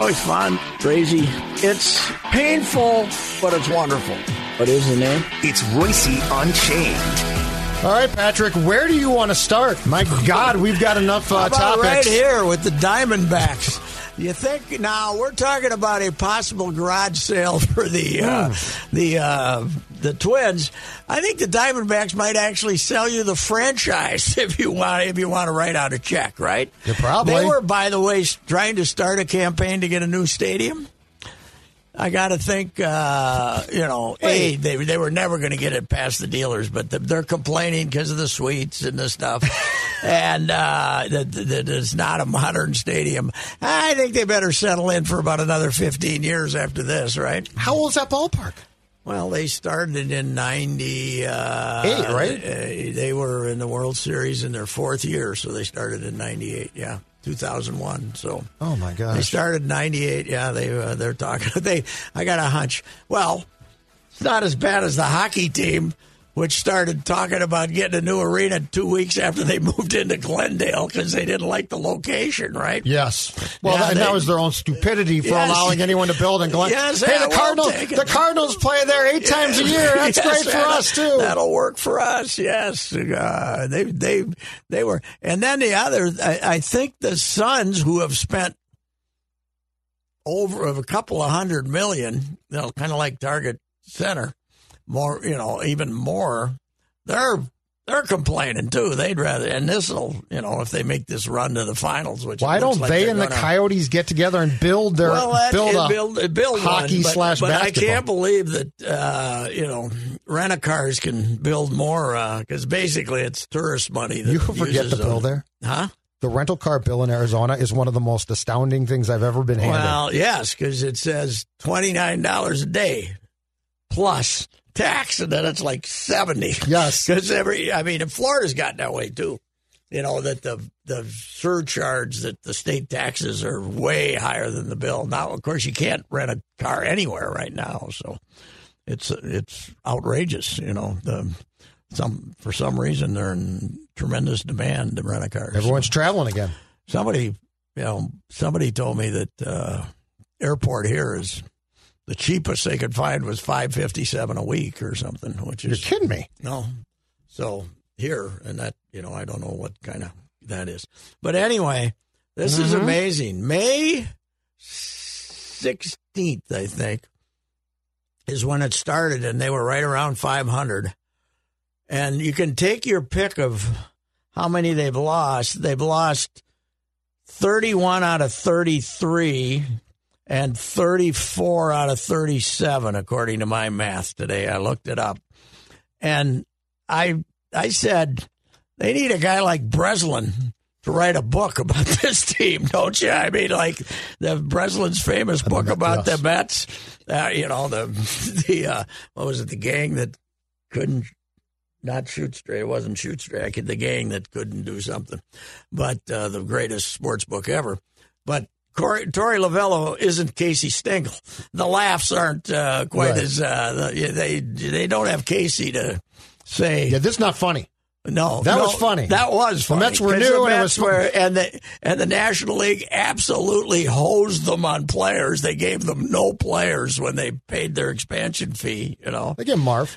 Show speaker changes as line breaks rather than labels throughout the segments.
Oh, it's fun, crazy. It's painful, but it's wonderful. What is the name?
It's Reusse Unchained.
All right, Patrick, where do you want to start? My God, we've got enough uh,
How about
topics.
right here with the Diamondbacks. You think now we're talking about a possible garage sale for the uh,
Hmm.
the uh, the Twins? I think the Diamondbacks might actually sell you the franchise if you want if you want to write out a check, right?
Yeah, probably.
They were, by the way, trying to start a campaign to get a new stadium. I got to think, uh, you know, a they they were never going to get it past the dealers, but the, they're complaining because of the suites and the stuff, and uh, that, that it's not a modern stadium. I think they better settle in for about another fifteen years after this, right?
How old's that ballpark?
Well, they started in ninety uh,
Eight, right?
uh, They were in the World Series in their fourth year, so they started in ninety eight. Yeah, two thousand one. So
Oh my
God!
they
started '98. Yeah, they uh, they're talking. They I got a hunch. Well, it's not as bad as the hockey team, which started talking about getting a new arena two weeks after they moved into Glendale because they didn't like the location. Right?
Yes. Well,
Yeah,
that,
they-
that was their own stupidity for
Yes.
allowing anyone to build in Glendale.
Yes,
hey, the Cardinals, the Cardinals play there eight times a year. That's
Yes,
great for us too.
That'll work for us. Yes, uh, they they they were, and then the other. I, I think the Suns, who have spent over of a couple of hundred million, you know, kind of like Target Center, more, you know, even more. They're they're complaining too. They'd rather, and this will, you know, if they make this run to the finals, which
Why don't
like
they and the
gonna-
Coyotes get together and build their
well, that,
build a
build, build
hockey
one, but,
slash
but I can't believe that uh, you know rent a cars can build more because basically it's tourist money. That
You forget the bill
them.
there.
huh?
The rental car bill in Arizona is one of the most astounding things I've ever been handed.
Well, yes, because it says twenty nine dollars a day plus tax, and then it's like seventy.
Yes.
because every I mean, and Florida's gotten that way too. You know that the the surcharge that the state taxes are way higher than the bill. Now, of course, you can't rent a car anywhere right now, so it's it's outrageous. You know, the some for some reason they're in tremendous demand to rent a car.
Everyone's traveling again.
somebody, you know, somebody told me that uh, airport here is the cheapest they could find was five fifty seven a week or something, which is You're
kidding me.
no. So here and that, you know, I don't know what kind of that is, but anyway, this is mm-hmm. amazing. May sixteenth, I think, is when it started, and they were right around five hundred. And you can take your pick of how many they've lost. They've lost 31 out of 33 and 34 out of 37 according to my math today. I looked it up. And I I said they need a guy like Breslin to write a book about this team, don't you? I mean, like the Breslin's famous book about
yes.
the Mets. Uh, you know the the uh, what was it? The gang that couldn't not shoot straight. It wasn't shoot straight. I could, the gang that couldn't do something, but uh, the greatest sports book ever. But Corey, Torey Lovullo isn't Casey Stengel. The laughs aren't uh, quite
Right.
as uh, the- they they don't have Casey to say
Yeah, this is not funny.
no.
That
no,
was funny.
That was
The. Mets were new and it was
were, and the and the National League absolutely hosed them on players. They gave them no players when they paid their expansion fee. You know.
Again, Marv.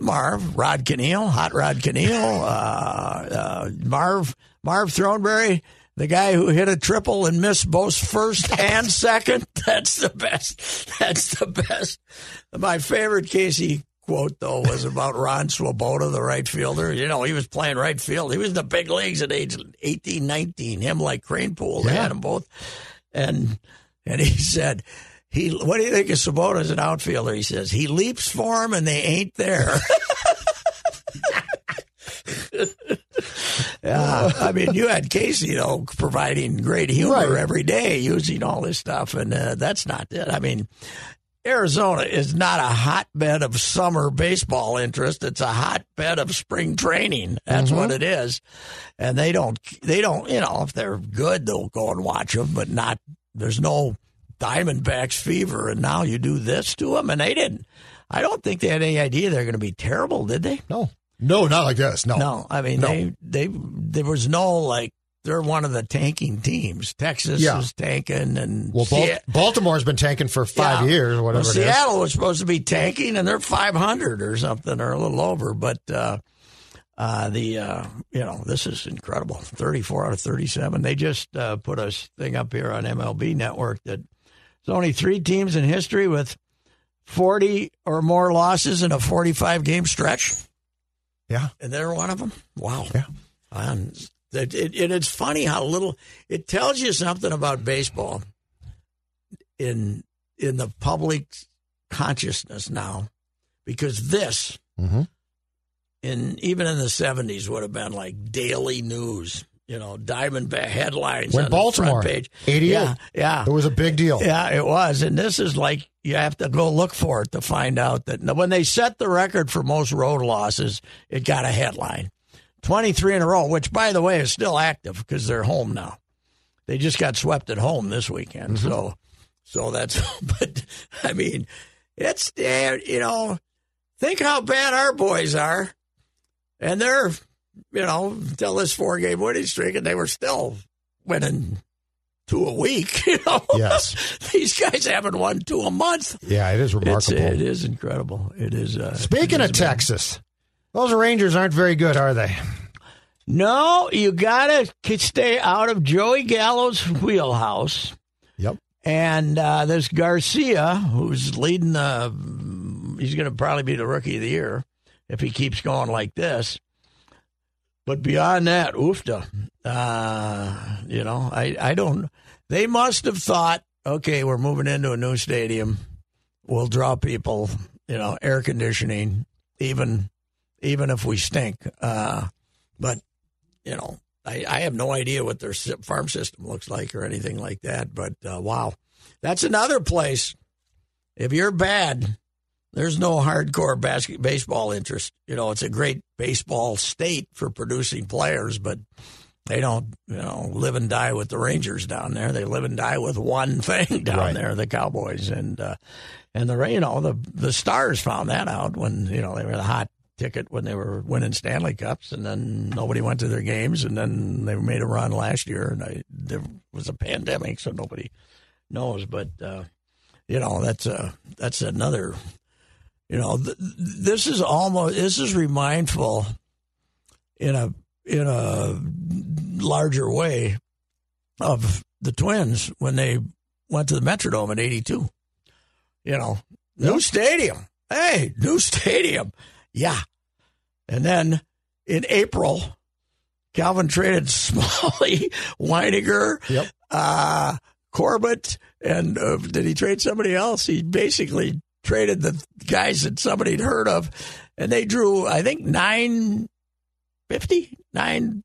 Marv, Rod Kanehl, Hot Rod Kanehl, uh, uh, Marv, Marv Throneberry, the guy who hit a triple and missed both first and second. That's the best. That's the best. My favorite Casey quote though was about Ron Swoboda, the right fielder. You know, he was playing right field. He was in the big leagues at age 18, 19. Him like Kranepool. They
Yeah.
had them both. And and he said, he what do you think of Swoboda as an outfielder? He says, he leaps for him and they ain't there. Yeah, I mean, you had Casey, you know, providing great humor
Right.
every day, using all this stuff, and uh, that's not it. I mean, Arizona is not a hotbed of summer baseball interest; it's a hotbed of spring training. That's what it is, and they don't, they don't, you know, if they're good, they'll go and watch them, but not. There's no Diamondbacks fever, and now you do this to them, and they didn't. I don't think they had any idea they're going to be terrible, did they?
No, no, not like this. No,
No, I mean
No.
they they there was no like they're one of the tanking teams. Texas
Yeah.
was tanking, and
Well, Bal- Baltimore's been tanking for five
yeah.
years or whatever
Well,
it is.
Seattle was supposed to be tanking, and they're five hundred or something, or a little over. But uh, uh, the uh, you know this is incredible. Thirty four out of thirty seven. They just uh, put a thing up here on MLB Network that there's only three teams in history with forty or more losses in a forty five game stretch
Yeah,
and they're one of them. Wow.
Yeah.
And it, it, it's funny how little it tells you something about baseball in in the public consciousness now, because this
Mhm.
in even in the seventies would have been like daily news. You know, Diamondback headlines
When
on the
Baltimore,
front page.
88.
Yeah, yeah.
it was a big deal.
Yeah, it was. And this is like you have to go look for it to find out that when they set the record for most road losses, it got a headline 23 in a row, which, by the way, is still active because they're home now. They just got swept at home this weekend. So, so that's, but I mean, it's, eh, you know, think how bad our boys are. And they're, you know, until this four game winning streak, and they were still winning two a week. You know,
Yes.
these guys haven't won two a month.
Yeah, it is remarkable.
it is incredible. It is. Uh,
Speaking
it
of
is
Texas, those Rangers aren't very good, are they?
No, you gotta stay out of Joey Gallo's wheelhouse.
Yep.
And uh, this Garcia, who's leading the, he's going to probably be the rookie of the year if he keeps going like this. But beyond that, oofta. Uh, you know, I, I don't. They must have thought, okay, we're moving into a new stadium. We'll draw people. You know, air conditioning, even even if we stink. Uh, but you know, I, I have no idea what their farm system looks like or anything like that. But uh, wow, that's another place. If you're bad, there's no hardcore basket, baseball interest. You know, it's a great baseball state for producing players, but they don't, you know, live and die with the Rangers down there. They live and die with one thing down
Right.
there, the Cowboys, and uh, and the you know the the Stars found that out when you know they were the hot ticket when they were winning Stanley Cups, and then nobody went to their games, and then they made a run last year, and I, there was a pandemic, so nobody knows, but. Uh, you know that's a that's another you know th- this is almost this is remindful in a in a larger way of the twins when they went to the metrodome in 82 you know new stadium. Hey new stadium. Yeah. And then in april calvin traded smalley Wynegar
Yep.
uh Corbett, and uh, did he trade somebody else? He basically traded the guys that somebody'd heard of, and they drew, I think, nine fifty nine.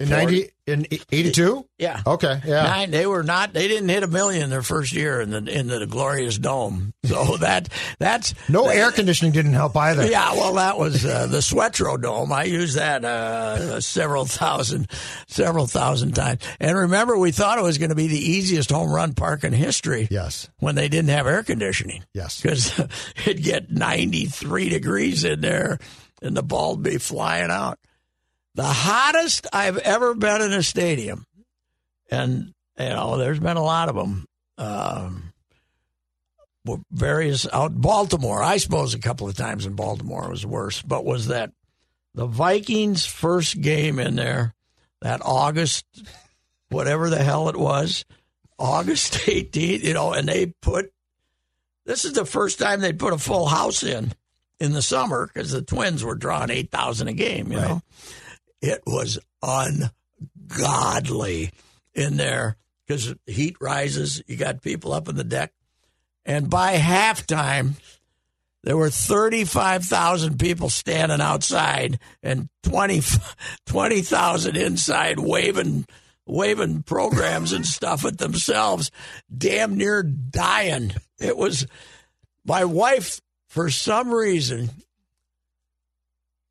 In ninety in eighty two.
Yeah.
Okay, yeah.
Nine. They were not. They didn't hit a million their first year in the in the glorious dome. So that that's
No air conditioning didn't help either.
yeah, well, that was uh, the Sweatro Dome. I used that uh, several thousand, several thousand times. And remember, we thought it was going to be the easiest home run park in history.
Yes.
When they didn't have air conditioning.
Yes.
Because it'd get 93 degrees in there and the ball would be flying out. The hottest I've ever been in a stadium, and, you know, there's been a lot of them. Um, various out Baltimore. I suppose a couple of times in Baltimore was worse, but was that the Vikings' first game in there that August whatever the hell it was, August 18th, you know, and they put this is the first time they put a full house in in the summer because the Twins were drawing 8,000 a game, you right. know. It was ungodly in there because heat rises. You got people up in the deck. And by halftime, there were 35,000 people standing outside and 20,000 20, inside waving waving programs and stuff at themselves, damn near dying. It was my wife, for some reason,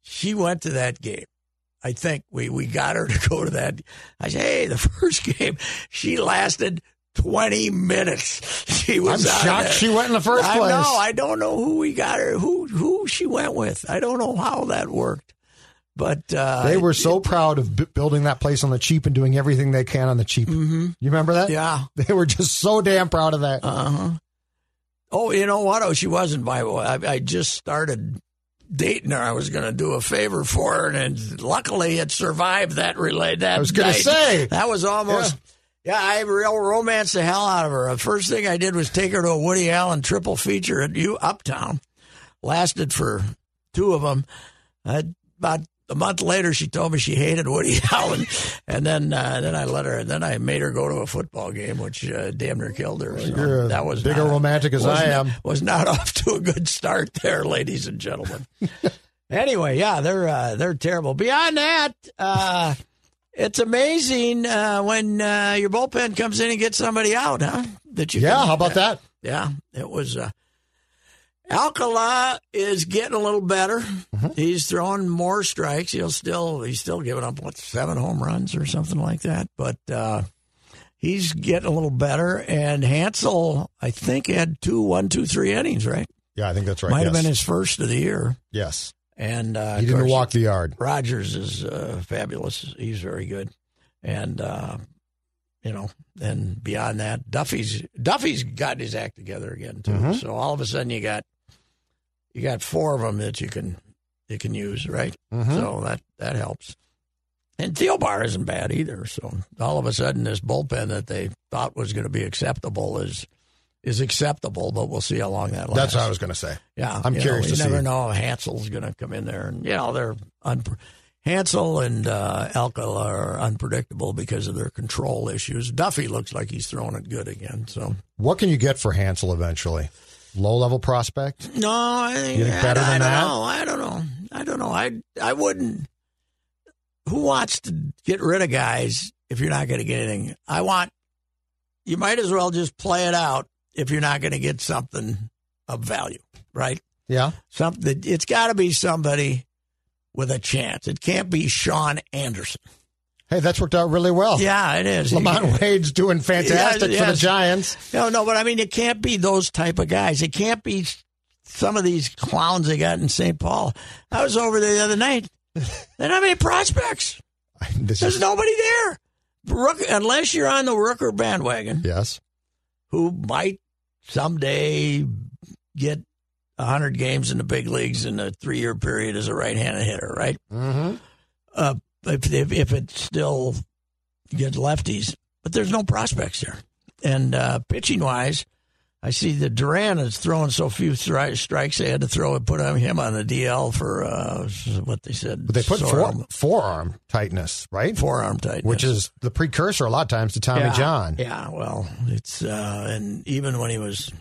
she went to that game. I think we, we got her to go to that. I said, hey, the first game, she lasted 20 minutes. She was
I'm shocked she went in the first
I
place.
know. I don't know who we got her, who who she went with. I don't know how that worked. But uh,
they were so it, proud of b- building that place on the cheap and doing everything they can on the cheap.
Mm-hmm.
You remember that?
Yeah.
They were just so damn proud of that.
Uh-huh. Oh, you know what? Oh, she wasn't by. I, I just started dating her. I was going to do a favor for her, and luckily it survived that relay. That
I was going to say
that was almost. Yeah. Yeah, I real romanced the hell out of her. The first thing I did was take her to a Woody Allen triple feature at U Uptown. Lasted for two of them. Uh, about a month later, she told me she hated Woody Allen, and then uh, then I let her. And then I made her go to a football game, which uh, damn near killed her.
So that was bigger not, romantic as I am.
Was not off to a good start there, ladies and gentlemen. anyway, yeah, they're uh, they're terrible. Beyond that, uh, it's amazing uh, when uh, your bullpen comes in and gets somebody out, huh?
That you yeah, how about that?
Yeah, it was. Uh, Alcala is getting a little better. Mm-hmm. He's throwing more strikes. He'll still he's still giving up what seven home runs or something like that, but uh, he's getting a little better. And Hansel, I think, had two one two three innings, right?
Yeah, I think that's right.
Might
yes.
have been his first of the year.
Yes.
And uh,
he didn't
course,
walk the yard.
Rogers is uh, fabulous. He's very good, and uh, you know, and beyond that, Duffy's Duffy's got his act together again too. Mm-hmm. So all of a sudden, you got you got four of them that you can you can use, right? Mm-hmm. So that that helps. And Thielbar isn't bad either. So all of a sudden, this bullpen that they thought was going to be acceptable is is acceptable, but we'll see how long that lasts.
That's what I was going to say.
Yeah,
I'm curious
know,
to
you never
see.
know. Hansel's going to come in there, and you know they're un- Hansel and uh, Alcala are unpredictable because of their control issues. Duffy looks like he's throwing it good again. So,
what can you get for Hansel eventually? Low level prospect?
No, I
you think better
I,
than
I
that.
Know, I don't know. I don't know. I I wouldn't. Who wants to get rid of guys if you're not going to get anything? I want. You might as well just play it out if you're not going to get something of value, right?
Yeah.
Something. It's got to be somebody with a chance. It can't be Shaun Anderson.
Hey, that's worked out really well.
Yeah, it is.
LaMonte Wade's doing fantastic yes. for the Giants.
No, no, but I mean, it can't be those type of guys. It can't be some of these clowns they got in St. Paul. I was over there the other night. They don't have any prospects. There's is... nobody there. Rook, unless you're on the Rooker bandwagon.
Yes.
Who might someday get 100 games in the big leagues in a three year period as a right handed hitter, right?
Mm-hmm.
Uh, if, if, if it still gets lefties, but there's no prospects there. And uh, pitching wise, I see that Duran is throwing so few stri- strikes they had to throw and put him on the DL for uh, what they said.
But they put forearm, forearm tightness, right?
Forearm tightness,
which is the precursor a lot of times to Tommy
yeah,
John.
Yeah, well, it's uh, and even when he was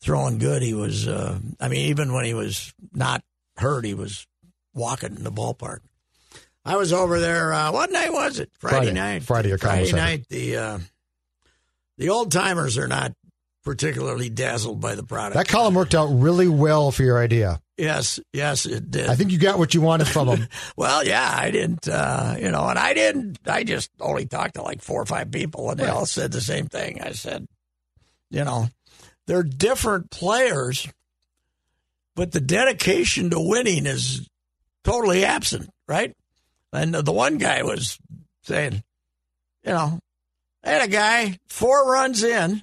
throwing good, he was. Uh, I mean, even when he was not hurt, he was walking in the ballpark. I was over there. Uh, what night was it? Friday, night.
Friday
night.
Friday.
Friday night. The uh, the old timers are not particularly dazzled by the product.
That column worked out really well for your idea.
Yes, yes, it did.
I think you got what you wanted from them.
well, yeah, I didn't, uh, you know, and I didn't. I just only talked to like four or five people, and they right. all said the same thing. I said, you know, they're different players, but the dedication to winning is totally absent, right? And the one guy was saying, you know, I had a guy four runs in.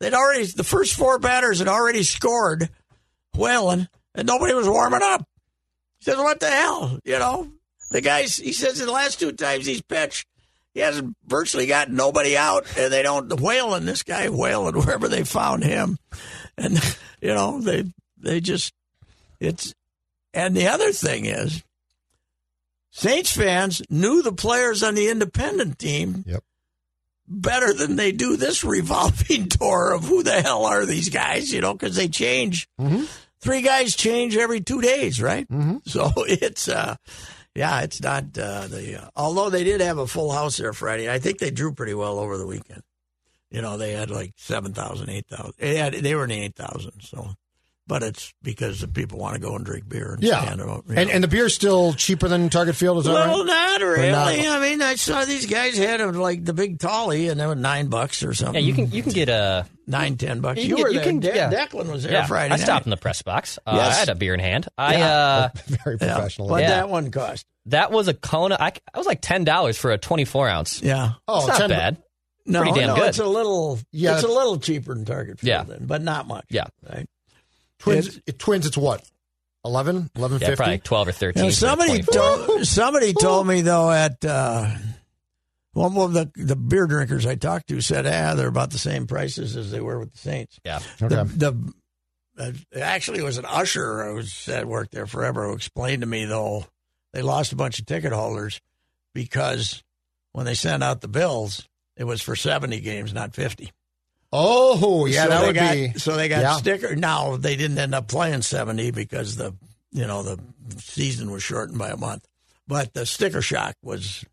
They'd already the first four batters had already scored, Whalen, and nobody was warming up. He says, "What the hell?" You know, the guys. He says the last two times he's pitched, he hasn't virtually got nobody out, and they don't whaling this guy whaling wherever they found him, and you know they they just it's and the other thing is Saints fans knew the players on the independent team
Yep.
better than they do this revolving door of who the hell are these guys, you know, because they change. Three guys change every two days, right? Mm-hmm. So it's, uh, yeah, it's not uh, the. Uh, although they did have a full house there Friday, I think they drew pretty well over the weekend. You know, they had like 7,000, 8,000. They, had, they were in the 8,000, so. But it's because the people want to go and drink beer and
Yeah.
stand about. you
And,
know.
and the beer's still cheaper than Target Field, is that
Well,
right?
not really.
not-
I mean, I saw these guys had them like the big tolly, and they were nine bucks or something.
Yeah, you can you can get a
nine, ten bucks.
You
You,
can
were
get- you
there.
can-
De-
yeah.
Declan was there
yeah.
Friday.
I stopped in the press box. Uh,
Yes.
I had a beer in hand. I
Yeah.
uh,
Very
Yeah.
professional.
What
Yeah.
that one cost?
that was a Kona. I, I was like ten dollars for a twenty four ounce.
Yeah.
Oh,
it's not
10
bad.
No,
Pretty damn
no,
good.
it's a little.
Yeah.
it's a little cheaper than Target Field,
Yeah.
then, but not much.
Yeah.
Right.
Twins, it, twins, it's what? 11? 11,
Yeah, probably twelve or thirteen.
Now,
for
somebody told, somebody told me though at uh, one of the the beer drinkers I talked to said, ah, they're about the same prices as they were with the Saints.
Yeah,
Okay.
The, the uh, actually it was an usher who was that worked there forever who explained to me though they lost a bunch of ticket holders because when they sent out the bills it was for 70 games not 50
Oh, yeah,
so
that
they
would
got,
be.
so they got
yeah.
sticker now they didn't end up playing 70 because the you know the season was shortened by a month but the sticker shock was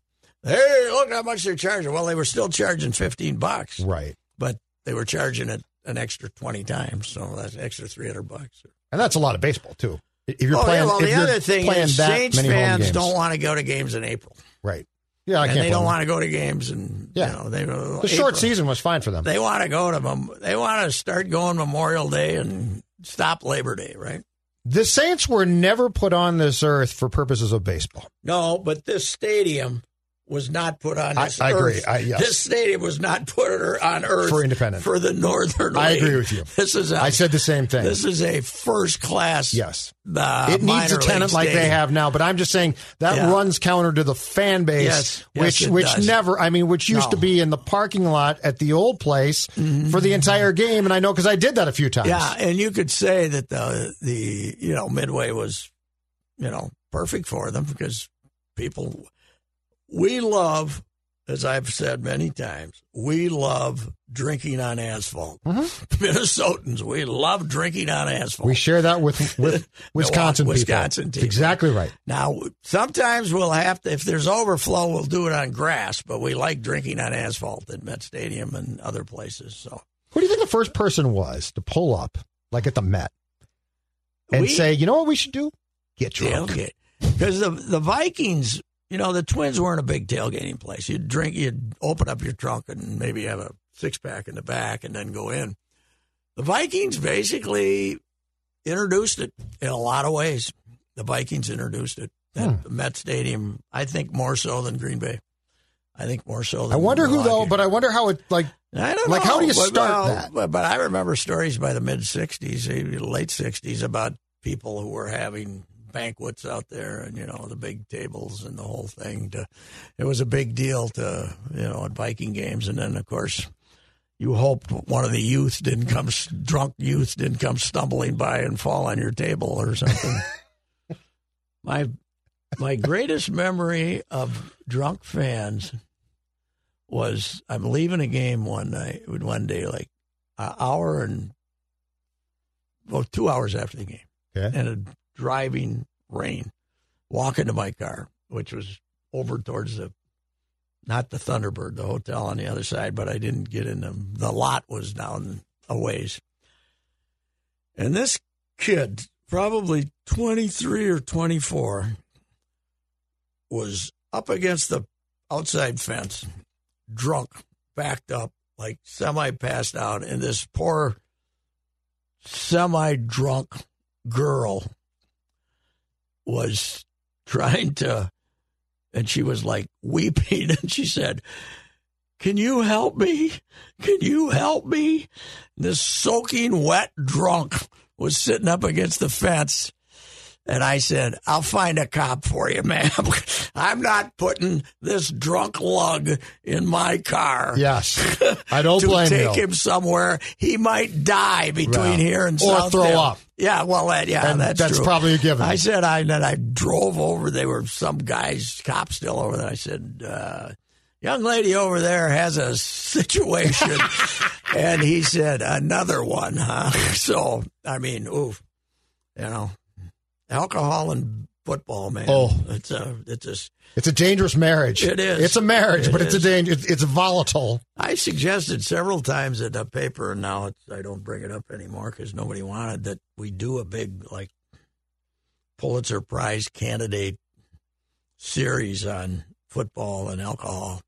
hey look how much they're charging well they were still charging 15 bucks
Right.
but they were charging it an extra 20 times so that's extra 300 bucks
And that's a lot of baseball, too. If you're
oh,
playing,
yeah, well, the other thing is Saints fans don't want to go to games in April,
Right. Yeah, I
and
can't
they don't want to go to games and
Yeah.
you know they
The short season was fine for them.
They want to go to they want to start going Memorial Day and stop Labor Day, right?
The Saints were never put on this earth for purposes of baseball.
No, but this stadium was not put on
I-
this
I agree.
earth.
I- yes.
This stadium was not put on earth
For independent.
for the Northern.
I
League.
agree with you.
This is a,
I said the same thing.
this is a first class.
Yes.
Uh,
it needs a tenant like they have now, but I'm just saying that
Yeah.
runs counter to the fan base,
Yes. Yes,
which
it
which
does.
never, I mean, which used
No.
to be in the parking lot at the old place for the entire game, and I know because I did that a few times.
Yeah, and you could say that the the you know Midway was, you know, perfect for them because people we love, as I've said many times, we love drinking on asphalt. Mm-hmm. Minnesotans, we love drinking on asphalt.
we share that with with Wisconsin people.
Wisconsin people.
Exactly right.
now, sometimes we'll have to, if there's overflow, we'll do it on grass, but we like drinking on asphalt at Met Stadium and other places. So
Who do you think the first person was to pull up, like at the Met, and
We-
say, you know what we should do? Get drunk.
because the the Vikings, you know, the Twins weren't a big tailgating place. You'd drink, you'd open up your trunk and maybe have a six pack in the back and then go in. The Vikings basically introduced it in a lot of ways. The Vikings introduced it at the Met Stadium. I think more so than Green Bay. I think more so. Than
I wonder who though, but I wonder how it like.
I don't
Like,
know.
how do you start
well,
that?
But, but I remember stories by the mid '60s, eh, late '60s, about people who were having banquets out there, and you know the big tables and the whole thing. To, it was a big deal to you know at Viking games, and then of course. You hoped one of the youth didn't come, drunk youth didn't come stumbling by and fall on your table or something. my my greatest memory of drunk fans was I'm leaving a game one night, one day, like an hour and well, two hours after the game,
Okay.
and a driving rain, walking to my car, which was over towards the not the Thunderbird, the hotel on the other side, but I didn't get in the the lot was down a ways. And this kid, probably 23 or 24, was up against the outside fence, drunk, backed up, like semi passed out, and this poor semi drunk girl was trying to, and she was like weeping, and she said, Can you help me? Can you help me? This soaking wet drunk was sitting up against the fence. And I said, I'll find a cop for you, ma'am. I'm not putting this drunk lug in my car.
Yes. I don't
to
blame
take
you.
him somewhere. He might die between
Right.
here and
Or
Southfield.
throw up.
Yeah, well, that, yeah,
And
that's
that's probably a given.
I said, I then I drove over. There were some guys, cops still over there. I said, uh, young lady over there has a situation. and he said, another one, huh? So, I mean, oof, you know, alcohol and football, man.
Oh.
it's a, it's a,
It's a dangerous marriage.
It is.
It's a marriage,
It
but it's a danger. It's, it's volatile.
I suggested several times in the paper, and now it's, I don't bring it up anymore because nobody wanted that we do a big like Pulitzer Prize candidate series on football and alcohol,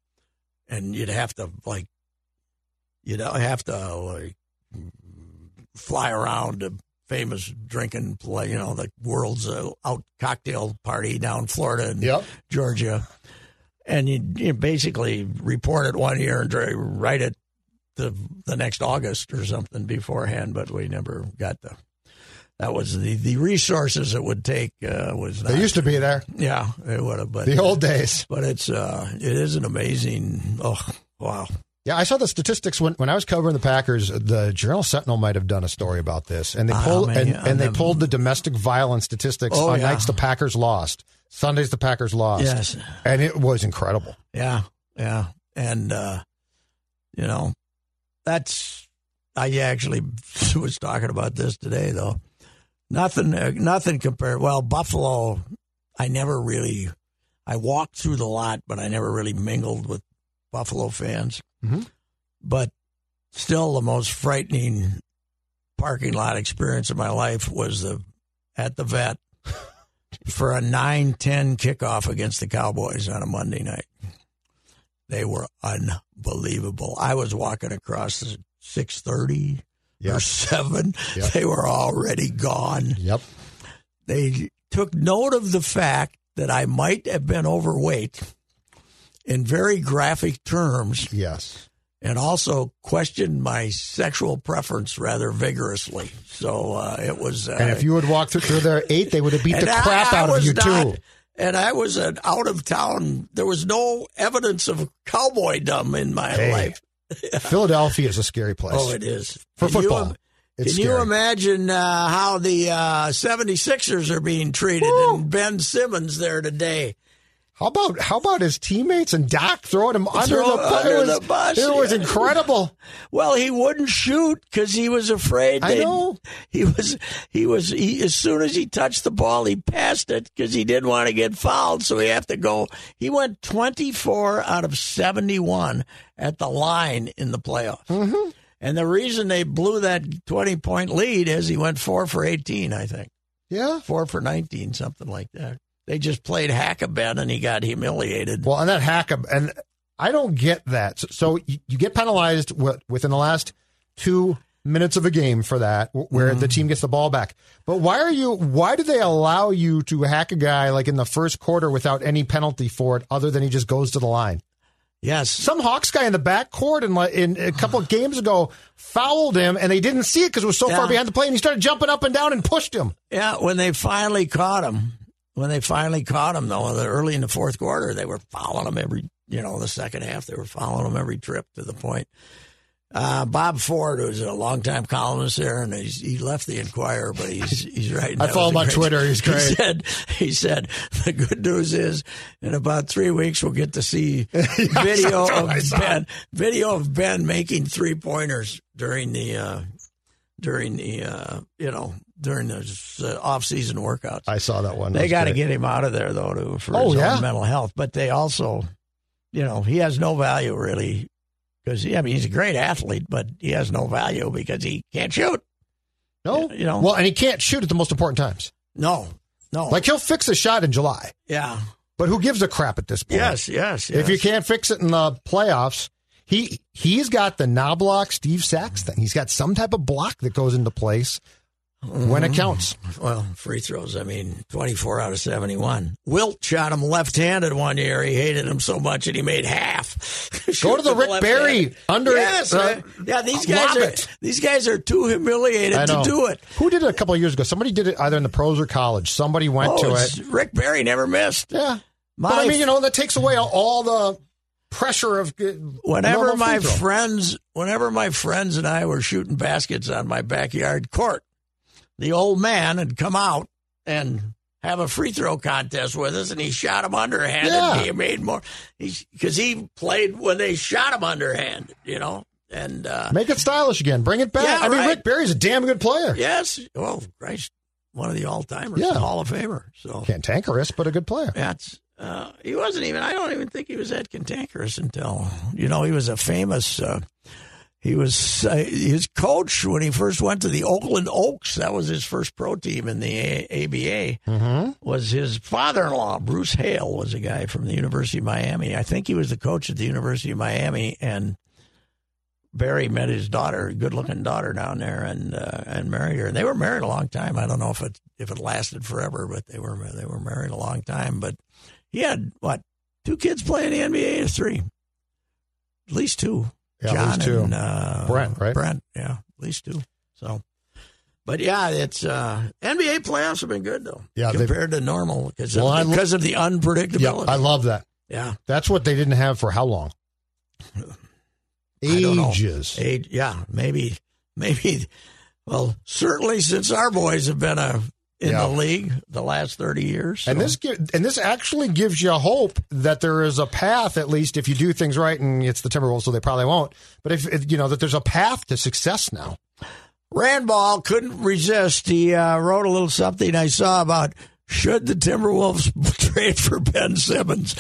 and you'd have to like you'd have to like fly around to famous drinking play, you know, the world's uh, out cocktail party down Florida and
Yep.
Georgia and you, you basically report it one year and write it the the next August or something beforehand. But we never got the. That was the the resources it would take uh, was not.
They used to be there.
yeah, it would have. But
The old days.
But it's uh, it is an amazing. Oh wow.
Yeah, I saw the statistics when, when I was covering the Packers. The Journal Sentinel might have done a story about this, and they pulled
man,
and,
yeah,
and they pulled the domestic violence statistics
Oh,
on
yeah.
nights the Packers lost, Sundays the Packers lost.
Yes.
and it was incredible.
Yeah, yeah, and uh, you know, that's I actually was talking about this today though. Nothing, uh, nothing compared. Well, Buffalo, I never really. I walked through the lot, but I never really mingled with Buffalo fans.
Mhm.
But still, the most frightening parking lot experience of my life was the at the vet for a 9-10 kickoff against the Cowboys on a Monday night. They were unbelievable. I was walking across the 630 or 7.
Yep.
They were already gone.
Yep.
They took note of the fact that I might have been overweight in very graphic terms
Yes.
and also questioned my sexual preference rather vigorously. So uh, it was. Uh,
And if you would walk through, their eight, they would have beat the
and I-
crap
I
out of you
not-
too.
And I was an out of town. There was no evidence of cowboydom in my
Hey,
life.
Philadelphia is a scary place
Oh, it is
for
Can you
football.
im-
it's
Can you imagine uh, how the uh, 76ers are being treated and Ben Simmons there today?
How about how about his teammates and Doc throwing him under
Throw
the,
under
was,
the bus,
It was incredible.
Well, he wouldn't shoot because he was afraid.
I know.
He was. He was. He, as soon as he touched the ball, he passed it because he didn't want to get fouled. So he had to go. He went twenty four out of seventy one at the line in the playoffs. Mm-hmm. And the reason they blew that twenty point lead is he went four for eighteen. I think
Yeah.
four for nineteen, something like that. They just played hack a Ben and he got humiliated.
Well, and that hack and I don't get that. So, so you, you get penalized within the last two minutes of a game for that, where
Mm-hmm.
the team gets the ball back. But why are you? Why do they allow you to hack a guy like in the first quarter without any penalty for it, other than he just goes to the line?
yes,
Some Hawks guy in the back court in, in a couple of games ago fouled him, and they didn't see it because it was so far behind the play, and he started jumping up and down and pushed him.
Yeah, when they finally caught him, when they finally caught him, though, early in the fourth quarter, they were following him every, you know, the second half, they were following him every trip to the point. Uh, Bob Ford, who's a longtime columnist there, and he's, he left the Inquirer, but he's he's right.
I follow him on
great-
Twitter. He's
He said, he said, the good news is, in about three weeks, we'll get to see video of Ben, video of Ben making three pointers during the, uh, during the, uh, you know, during the uh, off season workouts.
I saw that one.
They got to get him out of there though, to, for
Oh,
his
yeah.
own mental health. But they also, you know, he has no value really because I mean he's a great athlete, but he has no value because he can't shoot.
no,
you know.
Well, and he can't shoot at the most important times.
No, no,
Like he'll fix a shot in July,
yeah,
but who gives a crap at this point?
yes, yes,
If you can't fix it in the playoffs, he he's got the knob block Steve Sax thing. He's got some type of block that goes into place. When it counts.
Well, free throws. I mean, twenty-four out of seventy-one. Wilt shot him left-handed one year. He hated him so much, and he made half.
Go to the Rick Barry under.
Yes,
uh,
yeah. These guys are
it.
these guys are too humiliated to do it.
Who did it a couple of years ago? Somebody did it either in the pros or college. Somebody went
Oh,
to it.
Rick Barry never missed.
Yeah.
My
but I mean, you know, that takes away all the pressure of uh,
whenever my friends whenever my friends and I were shooting baskets on my backyard court, the old man had come out and have a free throw contest with us, and he shot him underhand,
Yeah.
and he made more because he played when they shot him underhand, you know. And uh,
Make it stylish again. Bring it back.
Yeah,
I mean,
right.
Rick Barry's a damn good player.
yes, oh Christ, one of the all timers,
Yeah.
Hall of Famer. So
Cantankerous, but a good player.
That's uh, he wasn't even. I don't even think he was that cantankerous until you know he was a famous. Uh, he was uh, his coach when he first went to the Oakland Oaks. That was his first pro team in the a- ABA.
Mm-hmm.
Was his father-in-law Bruce Hale was a guy from the University of Miami. I think he was the coach at the University of Miami, and Barry met his daughter, good-looking daughter down there, and uh, and married her. And they were married a long time. I don't know if it if it lasted forever, but they were they were married a long time. But he had what two kids playing the NBA three? At least two.
Yeah, at
Jon
least two.
and uh,
Brent, right?
Brent, yeah, at least two. So, but yeah, it's uh, NBA playoffs have been good though.
Yeah,
compared to normal because
Well,
of,
lo-
because of the
Yeah,
unpredictability.
I love that.
yeah,
That's what they didn't have for how long?
I don't know.
Ages.
Age, yeah, maybe, maybe. Well, certainly since our boys have been uh in
Yeah.
the league the last thirty years.
And this and this actually gives you hope that there is a path, at least if you do things right. And it's the Timberwolves, so they probably won't. But if, you know that there's a path to success now.
Randball couldn't resist. He uh, wrote a little something I saw about should the Timberwolves trade for Ben Simmons.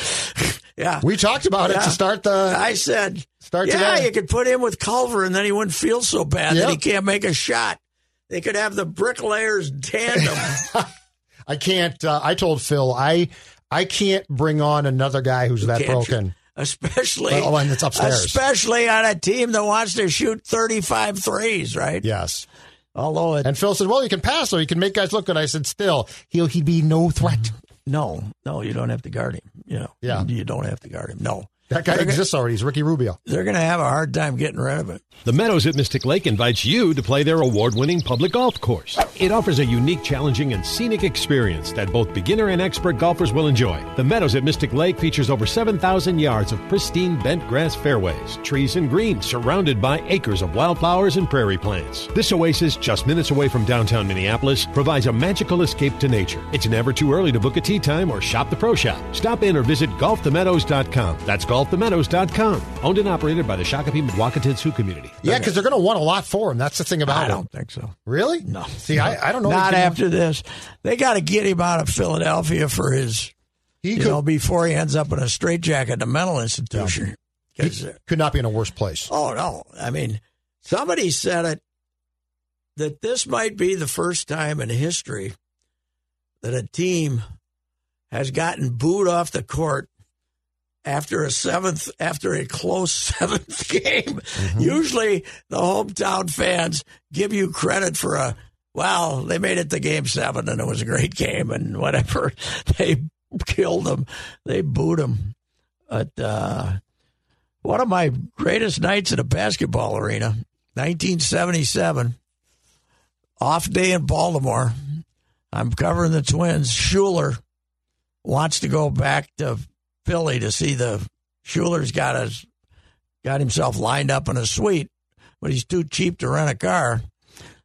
yeah,
We talked about it to start the.
I said,
Start
yeah,
today.
you could put him with Culver, and then he wouldn't feel so bad
Yep.
that he can't make a shot. They could have the bricklayers tandem.
I can't. Uh, I told Phil I I can't bring on another guy who's that
Can't
broken.
especially
Oh, and it's upstairs.
especially on a team that wants to shoot 35 threes, right?
Yes.
Although it,
And Phil said, "Well, you can pass, or you can make guys look good." I said, "Still, he'll he'd be no threat."
no, no, you don't have to guard him. You know,
Yeah.
you don't have to guard him. No,
That guy
They're gonna-
exists already. He's Ricky Rubio.
They're going to have a hard time getting rid of it.
The Meadows at Mystic Lake invites you to play their award winning public golf course. It offers a unique, challenging, and scenic experience that both beginner and expert golfers will enjoy. The Meadows at Mystic Lake features over 7,000 yards of pristine bent grass fairways, trees, and greens surrounded by acres of wildflowers and prairie plants. This oasis, just minutes away from downtown Minneapolis, provides a magical escape to nature. It's never too early to book a tea time or shop the pro shop. Stop in or visit golfthemeadows.com. That's golfthemeadows.com. Owned and operated by the Shakopee Mdewakanton Sioux community.
Yeah, because they're going to want a lot for him. That's the thing about
I
it.
I don't think so.
Really?
No.
See, I, I don't know.
Not
He could-
after this. They got to get him out of Philadelphia for his,
He
you
could,
know, before he ends up in a straitjacket at a mental institution. 'Cause, uh,
could not be in a worse place.
Oh no! I mean, somebody said it that this might be the first time in history that a team has gotten booed off the court after a seventh, after a close seventh game. Usually, the hometown fans give you credit for a well, they made it to game seven and it was a great game and whatever. They killed them, they booed them. But uh, one of my greatest nights in a basketball arena, 1977, off day in Baltimore. I'm covering the Twins. Schuler wants to go back to Philly to see the Schuler's got his got himself lined up in a suite, but he's too cheap to rent a car.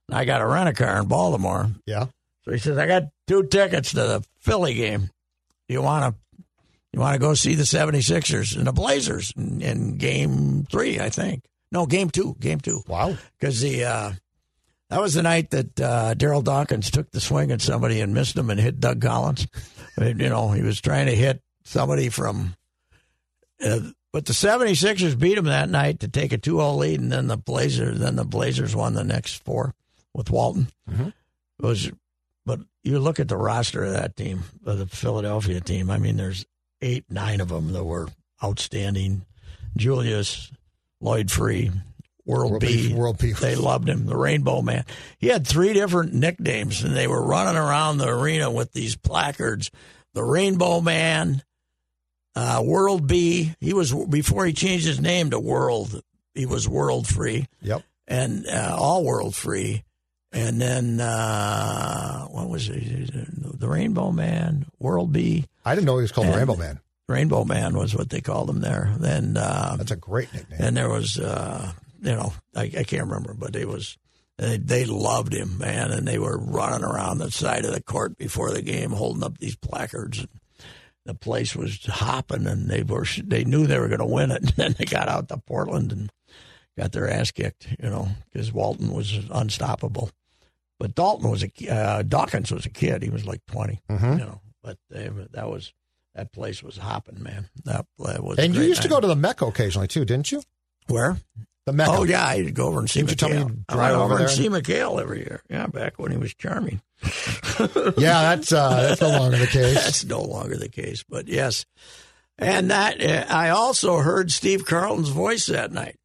And I got to rent a car in Baltimore.
Yeah.
So he says, I got two tickets to the Philly game. You want to you want to go see the 76ers and the Blazers in, in game 3, I think. No, game 2, game 2.
Wow.
Cuz the uh that was the night that uh, Darryl Dawkins took the swing at somebody and missed him and hit Doug Collins. You know, he was trying to hit somebody from uh, but the 76ers beat him that night to take a 2-0 lead and then the Blazers then the Blazers won the next four with Walton. It was but you look at the roster of that team, of the Philadelphia team. I mean, there's eight, nine of them that were outstanding. Julius, Lloyd Free, World,
World
B.
Beef, World Beef.
They loved him, the Rainbow Man. He had three different nicknames, and they were running around the arena with these placards. The Rainbow Man, uh, World B. He was before he changed his name to World. He was World Free
Yep.
and uh, all World Free, and then uh, what was it? The Rainbow Man, World B.
I didn't know he was called the
And-
Rainbow Man.
Rainbow Man was what they called him there. Then uh,
That's a great nickname.
and there was uh, you know I, I can't remember, but it was they, they loved him, man, and they were running around the side of the court before the game, holding up these placards. And the place was hopping, and they were they knew they were going to win it. And then they got out to Portland and got their ass kicked, you know, because Walton was unstoppable. But Dalton was a uh, Dawkins was a kid; he was like 20
Mhm.
you know. But they, that was that place was hopping, man. That, that was.
And you used to go to the Mecca occasionally too, didn't you?
where?
The Mecca.
Oh yeah, I'd go over and see
you tell me
I
drive over
over and see McHale every year. Yeah, back when he was charming.
Yeah, that's uh, that's no longer the case.
That's no longer the case, but yes. And that uh, I also heard Steve Carlton's voice that night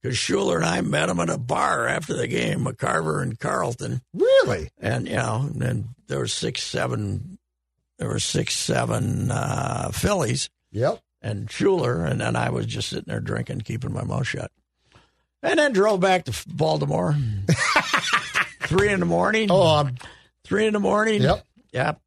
because Schuler and I met him at a bar after the game, McCarver and Carlton,
Really?
and you know, and then there were six, seven, there were six, seven uh, Phillies
Yep.
and Schuler, and then I was just sitting there drinking, keeping my mouth shut. And then drove back to Baltimore. Three in the morning.
Oh, um,
Three in the morning.
Yep.
Yep.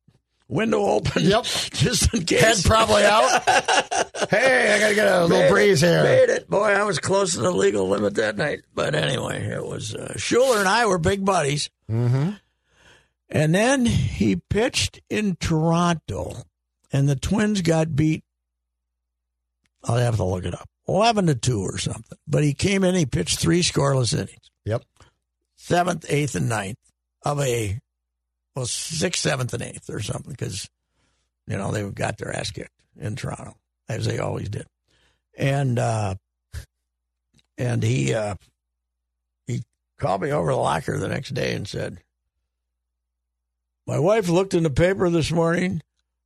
Window open.
Yep.
Just in case.
head probably out. hey, I gotta get a little
Made
breeze
it,
here.
Made it. Boy, I was close to the legal limit that night. But anyway, it was uh, Schuler and I were big buddies.
Mm-hmm.
And then he pitched in Toronto, and the Twins got beat. I'll have to look it up. 11 to 2 or something. But he came in, he pitched three scoreless innings.
Yep.
Seventh, eighth, and ninth of a, well, sixth, seventh, and eighth or something because, you know, they got their ass kicked in Toronto, as they always did. And, uh, and he, uh, he called me over the locker the next day and said, my wife looked in the paper this morning.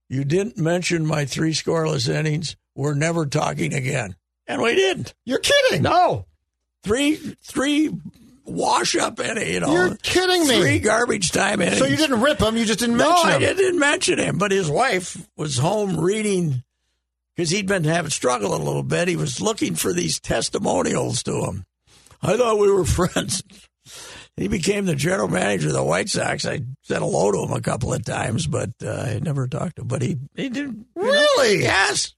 You didn't mention my three scoreless innings. We're never talking again. And we didn't.
You're kidding.
No. Three three wash up any, you know.
You're kidding me.
Three garbage time innings.
So you didn't rip him. You just didn't
No,
mention
I
him.
didn't mention him. But his wife was home reading because he'd been having struggling a little bit. He was looking for these testimonials to him. I thought we were friends. He became the general manager of the White Sox. I said hello to him a couple of times, but uh, I never talked to him. But he he did you know,
Really?
yes.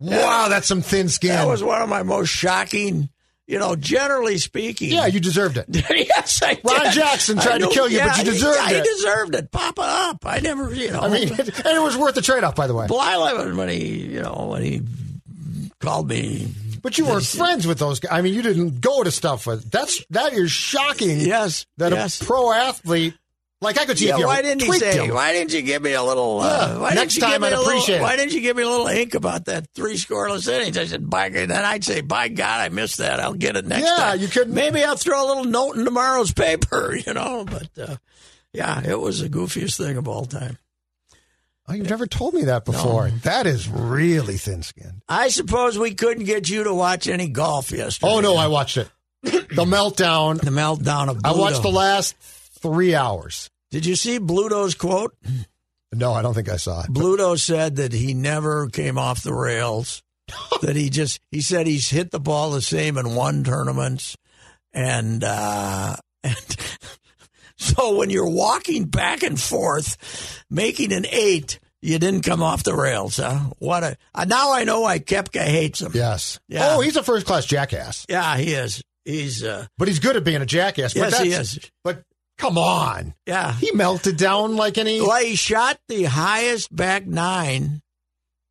Wow, that's some thin skin.
That was one of my most shocking. You know, generally speaking.
yeah, you deserved it.
yes, I
Ron
did.
Jackson tried
I
to kill you, but you deserved it.
He deserved it. Pop it up. I never, you know.
I mean, and it was worth the trade off, by the way.
I it when he, you know, when he called me.
But you weren't friends with those guys. I mean, you didn't go to stuff with. That's that is shocking.
Yes,
that
yes.
a pro athlete like I could see
Yeah,
if you
why didn't he say?
him.
Why didn't you give me a little? Uh,
Yeah,
why
next
didn't you
time
give me
I'd
a little,
appreciate it.
Why didn't you give me a little ink about that three scoreless innings? I said, by then I'd say, by God, I missed that. I'll get it next
Yeah,
time.
you couldn't-
Maybe I'll throw a little note in tomorrow's paper. You know, but uh, yeah, it was the goofiest thing of all time.
Oh, you've never told me that before. That is really thin skinned.
I suppose we couldn't get you to watch any golf yesterday.
Oh no, I watched it. The meltdown.
the meltdown of.
I watched the last three hours.
Did you see Bluto's quote?
No, I don't think I saw it.
Bluto said that he never came off the rails. that he just he said he's hit the ball the same in one tournaments, and uh, and so when you're walking back and forth, making an eight, you didn't come off the rails, huh? What a uh, now I know why Koepka hates him.
Yes.
Yeah.
Oh, he's a first class jackass,
Yeah, he is. He's uh,
but he's good at being a jackass. But
yes, he is.
But come on,
Yeah,
he melted down like any.
Well, he shot the highest back nine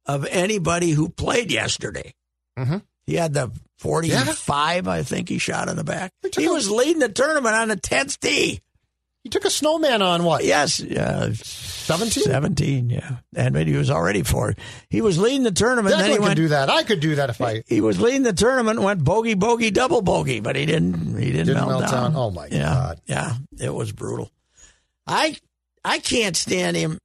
of anybody who played yesterday.
Mhm.
He had the 45, I think he shot in the back.
He took
He
a-
was leading the tournament on the 10th tee.
He took a snowman on what?
Yes. Uh,
17?
17, yeah. And maybe he was already four. He was leading the tournament.
Declan
then he went,
do that. I could do that if I.
he was leading the tournament, went bogey, bogey, double bogey, but he didn't. He didn't,
Didn't
melt,
melt
down.
down. Oh, my
yeah,
God.
Yeah, it was brutal. I I can't stand him.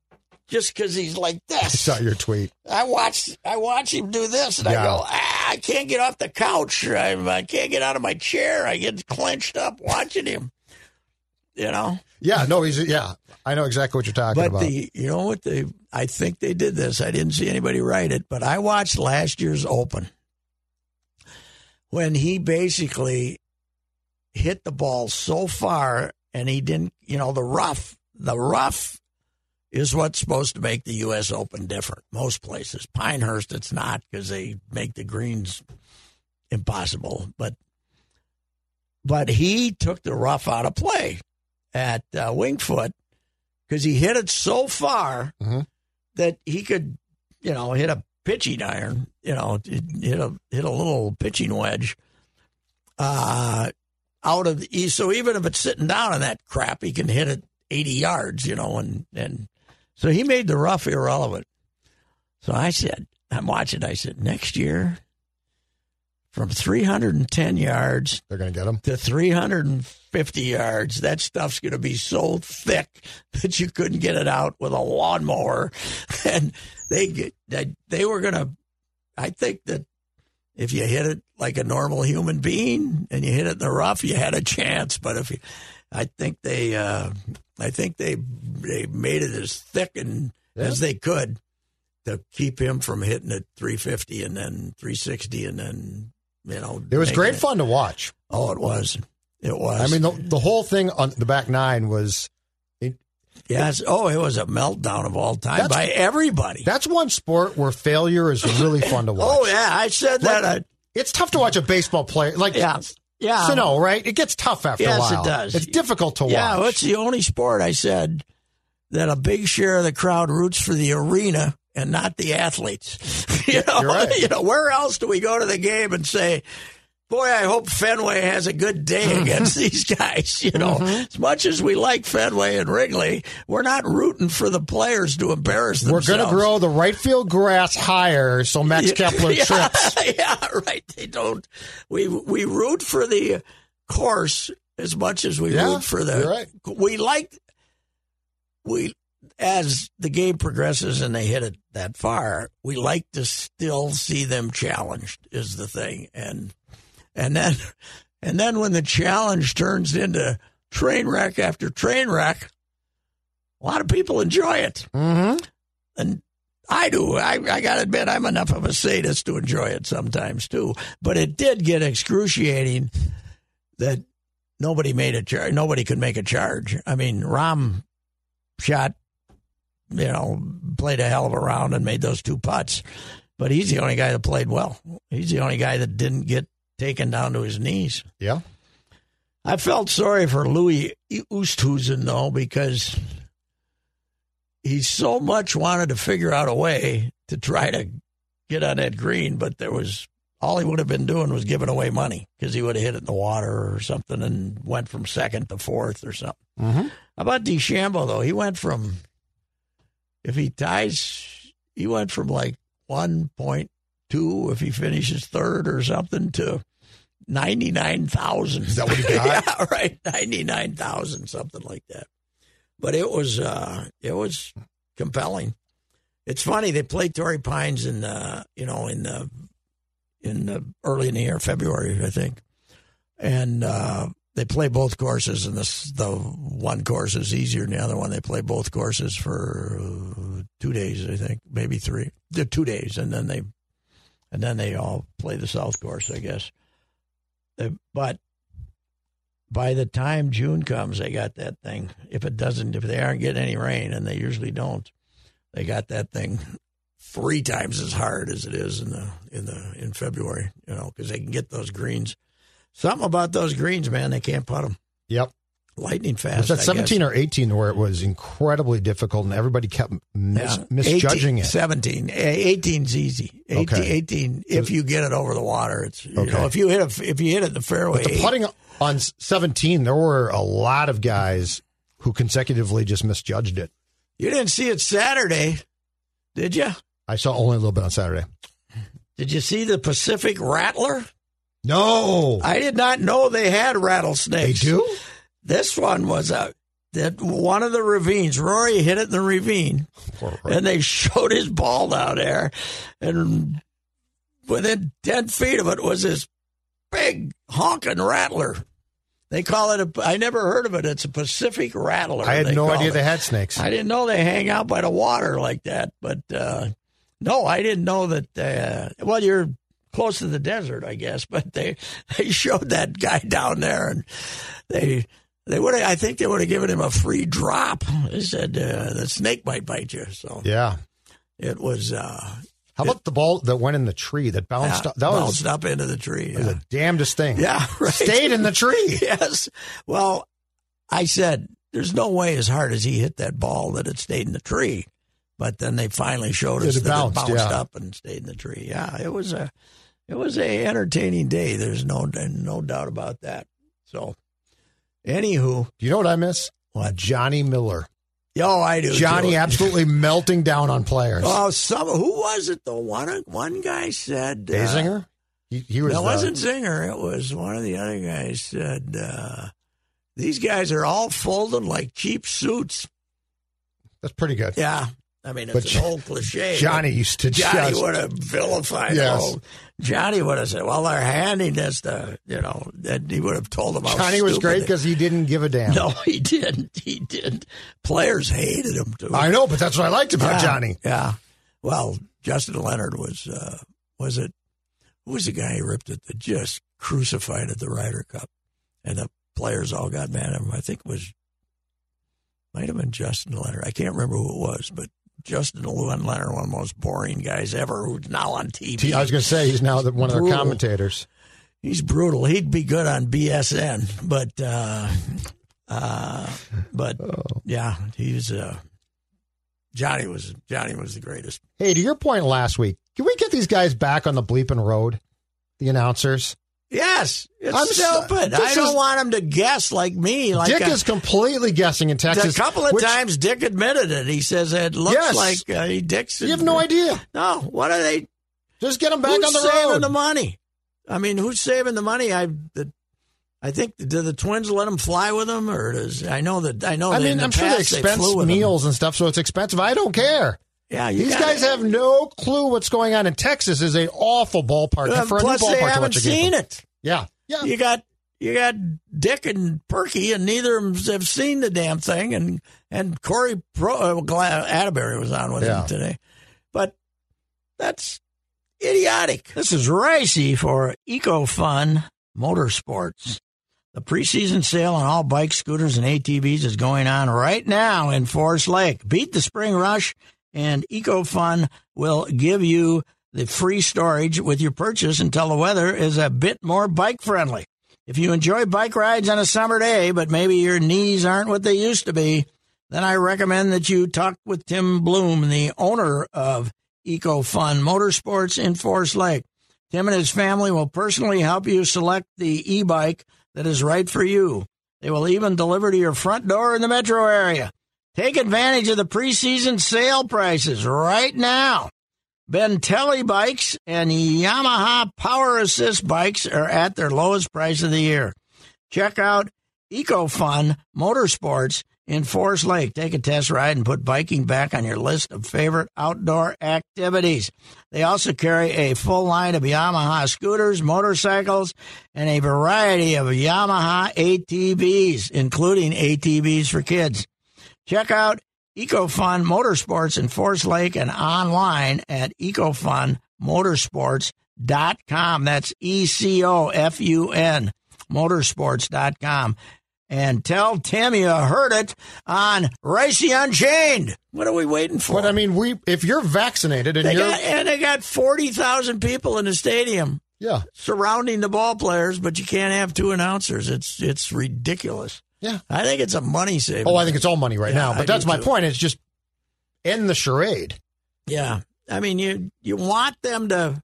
just because he's like
I
this.
saw your tweet.
I watch I watch him do this, and I go, ah, I can't get off the couch. I, I can't get out of my chair. I get clenched up watching him. You know,
Yeah, no, he's yeah. I know exactly what you're talking
but
about.
the you know what they I think they did this. I didn't see anybody write it, but I watched last year's Open when he basically hit the ball so far and he didn't. You know, the rough, the rough is what's supposed to make the U.S. Open different. Most places, Pinehurst, it's not because they make the greens impossible. But but he took the rough out of play at uh, Wingfoot because he hit it so far
Mhm.
that he could, you know, hit a pitching iron, you know, hit a hit a little pitching wedge. Uh, out of the, east. so even if it's sitting down in that crap, he can hit it eighty yards, you know, and and so he made the rough irrelevant. So I said, I'm watching. I said next year, from 310 yards
They're going to get him.
to 350 yards, that stuff's going to be so thick that you couldn't get it out with a lawnmower. And they get, they, they were going to, I think that if you hit it like a normal human being and you hit it in the rough, you had a chance. But if you, I think they, uh, I think they, they made it as thick and as they could to keep him from hitting it 350 and then 360 and then, you know,
It was great
it-
fun to watch.
Oh, it was. It was.
I mean, the, the whole thing on the back nine was
yes. Oh, it was a meltdown of all time by everybody.
that's one sport where failure is really fun to watch.
oh yeah, I said that.
Like,
uh,
It's tough to watch a baseball player like
yeah, yeah.
So no, right? It gets tough after
Yes,
a while.
it does.
It's difficult to
Yeah,
watch.
Yeah, it's the only sport I said that a big share of the crowd roots for the arena and not the athletes. you know,
You're right.
you know, where else do we go to the game and say, "Boy, I hope Fenway has a good day against these guys." You know,
Mm-hmm.
as much as we like Fenway and Wrigley, we're not rooting for the players to embarrass themselves.
We're going to grow the right field grass higher so Max Kepler
yeah,
trips.
Yeah, right. They don't. We we root for the course as much as we
Yeah,
root for the.
right.
We like we as the game progresses and they hit it that far. We like to still see them challenged. Is the thing, and and then and then when the challenge turns into train wreck after train wreck, a lot of people enjoy it
Mm-hmm.
and I do. I, I got to admit, I'm enough of a sadist to enjoy it sometimes too. But it did get excruciating that nobody made a charge. Nobody could make a charge. I mean, Rahm shot, you know, played a hell of a round and made those two putts. But he's the only guy that played well. He's the only guy that didn't get taken down to his knees.
Yeah.
I felt sorry for Louis Oosthuizen though because he so much wanted to figure out a way to try to get on that green, but there was all he would have been doing was giving away money because he would have hit it in the water or something and went from second to fourth or something.
Mm-hmm.
How about DeChambeau though? He went from if he ties, he went from like one point two if he finishes third or something to ninety nine thousand.
Is that what he got?
yeah, right, ninety nine thousand, something like that. But it was uh, it was compelling. It's funny they played Torrey Pines in the, you know in the in the early in the year, February, I think, and uh, they play both courses, and this the one course is easier than the other one. They play both courses for uh, two days, I think, maybe three, the two days, and then they and then they all play the South course, I guess. Uh, but by the time June comes, they got that thing. If it doesn't, if they aren't getting any rain, and they usually don't, they got that thing three times as hard as it is in the in the in February. You know, because they can get those greens. Something about those greens, man, they can't putt them
Yep.
lightning fast.
Was that
I
17
guess.
or 18 where it was incredibly difficult and everybody kept mis-
Yeah.
misjudging
18,
it?
17. Eh, 18's easy. 18,
Okay.
18 if you get it over the water, it's you
Okay.
know if you hit a, if you hit it the fairway.
But the putting on 17, there were a lot of guys who consecutively just misjudged it.
you didn't see it Saturday, did you?
I saw only a little bit on Saturday.
Did you see the Pacific Rattler?
No.
I did not know they had rattlesnakes.
they do?
This one was a that one of the ravines, Rory hit it in the ravine, and they showed his ball down there, and within ten feet of it was this big honking rattler. They call it a. I never heard of it. It's a Pacific rattler.
I had no idea
it.
they had snakes.
I didn't know they hang out by the water like that. But uh, no, I didn't know that. Uh, well, you're close to the desert, I guess. But they they showed that guy down there, and they they would. I think they would have given him a free drop. They said uh, the snake might bite you. So
yeah.
it was. Uh,
How about the ball that went in the tree that bounced
yeah,
up? That
bounced
was,
up into the tree. Yeah.
the damnedest thing.
yeah, right.
Stayed in the tree.
yes. Well, I said, there's no way as hard as he hit that ball that it stayed in the tree. But then they finally showed us
It
that
bounced,
it bounced
yeah.
up and stayed in the tree. Yeah, it was a, it was a entertaining day. There's no no doubt about that. So, anywho,
Do you know what I miss?
What?
Johnny Miller.
oh, I do.
Johnny absolutely melting down on players.
Oh, some who was it? The one one guy said uh,
He, he was the-
wasn't Zinger. It was one of the other guys said, uh, "These guys are all folded like cheap suits."
That's pretty good.
Yeah, I mean it's
But
an old cliche.
Johnny used to
Johnny
just-
would have vilified.
Yes.
Oh, Johnny would have said, "Well, they're handing this to you know." That he would have told them.
Johnny was great because he didn't give a damn.
no, he didn't. He didn't. Players hated him too.
I know, but that's what I liked about
Yeah,
Johnny.
Yeah. Well, Justin Leonard was uh, was it? Who was the guy who ripped it that just crucified at the Ryder Cup, and the players all got mad at him. I think it was might have been Justin Leonard. I can't remember who it was, but Justin Lewin Leonard, one of the most boring guys ever, who's now on TV.
I was going to say he's now the, one of
the
commentators.
He's brutal. He'd be good on BSN, but uh, uh, but yeah, he's uh, Johnny was Johnny was the greatest.
Hey, to your point last week, can we get these guys back on the bleeping road? The announcers.
Yes, it's
I'm
stupid.
this
I don't
is-
want him to guess like me. Like
Dick
a,
is completely guessing in Texas.
a couple of
which-
times, Dick admitted it. He says it looks
Yes.
like uh, he Dick's.
You have no idea.
No, what are they?
Just get them back on the
saving
road.
the money? I mean, who's saving the money? I the, I think do the Twins let them fly with them, or does I know that I know.
I mean, I'm sure they
past they
expense
him.
meals and stuff, so it's expensive. I don't care.
Yeah,
These guys have no clue what's going on in Texas. Is an awful ballpark
Uh,
for a
plus,
new
they
ballpark to
haven't
watch a game
seen it.
Yeah, yeah.
You got you got Dick and Perky, and neither of them have seen the damn thing. And and Corey Pro, uh, Atteberry was on with
Yeah.
him today, but that's idiotic. This is Reusse for EcoFun Motorsports. The preseason sale on all bikes, scooters, and ATVs is going on right now in Forest Lake. Beat the spring rush, and EcoFun will give you the free storage with your purchase until the weather is a bit more bike friendly. If you enjoy bike rides on a summer day, but maybe your knees aren't what they used to be, then I recommend that you talk with Tim Bloom, the owner of EcoFun Motorsports in Forest Lake. Tim and his family will personally help you select the e bike that is right for you. They will even deliver to your front door in the metro area. Take advantage of the preseason sale prices right now. Bintelli bikes and Yamaha Power Assist bikes are at their lowest price of the year. Check out EcoFun Motorsports in Forest Lake. Take a test ride and put biking back on your list of favorite outdoor activities. They also carry a full line of Yamaha scooters, motorcycles, and a variety of Yamaha ATVs, including ATVs for kids. Check out EcoFun Motorsports in Forest Lake and online at EcoFunMotorsports.com. That's E C O F U N Motorsports.com. And tell Tim you heard it on Reusse Unchained. What are we waiting for?
But I mean, we if you're vaccinated and
they
you're
got, and they got 40,000 people in the stadium
yeah
surrounding the ball players, but you can't have two announcers. It's it's ridiculous.
Yeah.
I think it's a money saver.
Oh, I think it's all money right
Yeah,
now.
I
But that's my
too.
point. It's just end the charade.
Yeah, I mean you you want them to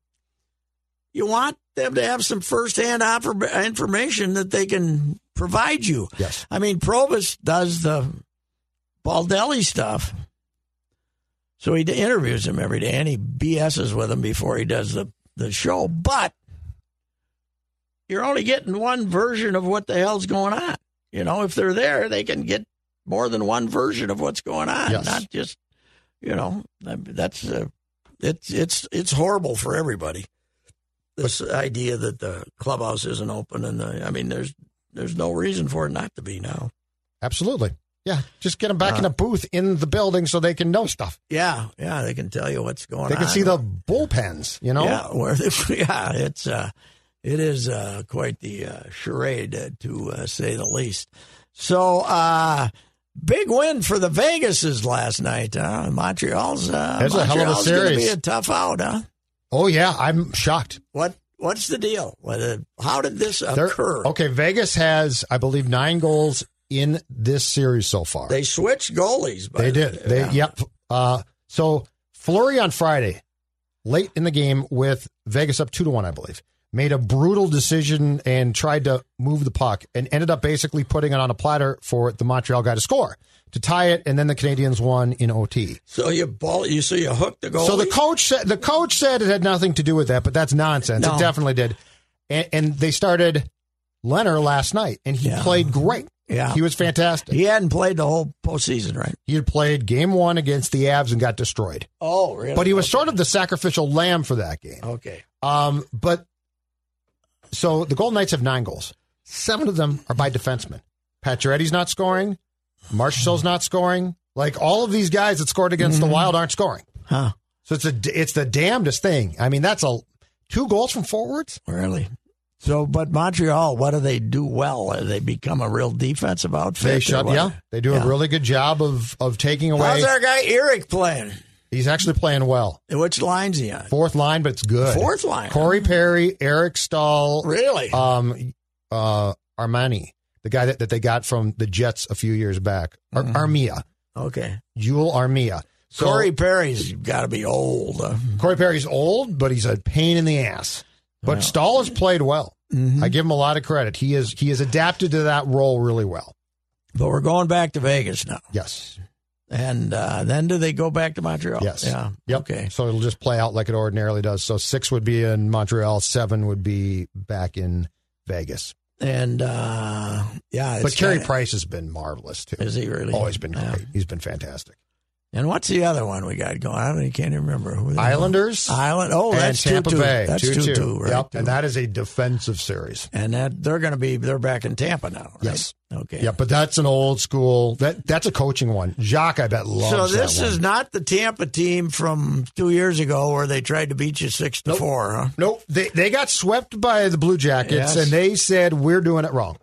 you want them to have some firsthand information that they can provide you.
Yes.
I mean Provus does the Baldelli stuff, so he interviews him every day and he BSs with him before he does the the show. But you're only getting one version of what the hell's going on. You know, if they're there, they can get more than one version of what's going on,
Yes.
not just you know that's uh, it's it's it's horrible for everybody. This idea that the clubhouse isn't open, and the, I mean, there's there's no reason for it not to be now.
Absolutely. Yeah. Just get them back in
Uh,
a booth in the building so they can know stuff.
Yeah, yeah, they can tell you what's going
They
on.
They can see the bullpens, you know?
Yeah, where they, yeah, it's uh, it is uh, quite the uh, charade uh, to uh, say the least. So, uh, big win for the Vegases last night. Huh? Montreal's uh,
That's a hell of a
Montreal's gonna be a tough out, huh?
Oh, yeah. I'm shocked.
What what's the deal? How did this
They're-
occur?
Okay. Vegas has, I believe, nine goals in this series so far.
They switched goalies. By
They
the-
did. They
yeah.
yep. Uh, so Fleury on Friday, late in the game with Vegas up two to one, I believe, made a brutal decision and tried to move the puck and ended up basically putting it on a platter for the Montreal guy to score to tie it, and then the Canadians won in OT.
So you ball you so you hooked the goal.
So the coach said the coach said it had nothing to do with that, but that's nonsense.
No.
It definitely did. And, and they started Leonard last night, and he
Yeah.
played great.
Yeah.
he was fantastic.
he hadn't played the whole postseason, right?
He had played game one against the Avs and got destroyed.
Oh, really?
But he was sort of the sacrificial lamb for that game.
okay.
Um, but so the Golden Knights have nine goals. Seven of them are by defensemen. Pacioretty's not scoring. Marshall's not scoring. Like all of these guys that scored against the Wild aren't scoring.
Huh?
So it's a it's the damnedest thing. I mean, that's a two goals from forwards.
Really? So, but Montreal, what do they do well? Uh, They become a real defensive outfit.
They shut. Yeah, they do
Yeah.
a really good job of of taking away.
How's our guy Eric playing?
He's actually playing well.
Which line's he on?
Fourth line, but it's good.
Fourth line.
Corey Perry, Eric Staal,
Really?
um, uh, Armani, the guy that, that they got from the Jets a few years back, Ar-
Mm-hmm.
Armia,
okay.
Joel Armia. So
Corey Perry's got to be old. Uh,
Corey Perry's old, but he's a pain in the ass. But Staal has played well.
Mm-hmm.
I give him a lot of credit. He is he has adapted to that role really well.
but we're going back to Vegas now.
Yes.
And uh, then do they go back to Montreal?
Yes.
Yeah.
Yep.
Okay.
So it'll just play out like it ordinarily does. So six would be in Montreal, seven would be back in Vegas.
And uh, yeah.
But
it's
Carey Price has been marvelous too.
Is he really?
He's been
Yeah.
great. He's been fantastic.
And what's the other one we got going? I don't. I can't even remember. Who
Islanders
Island. Oh,
and
that's
Tampa
2-2.
Bay.
That's
2-2.
two two, right?
Yep.
Two.
And that is a defensive series.
and that they're going to be they're back in Tampa now. Right?
Yes.
Okay.
Yeah, but that's an old school. That that's a coaching one. Jacques, I bet loves
So this
that one.
is not the Tampa team from two years ago where they tried to beat you six to four, huh?
Nope. They they got swept by the Blue Jackets,
Yes.
and they said we're doing it wrong.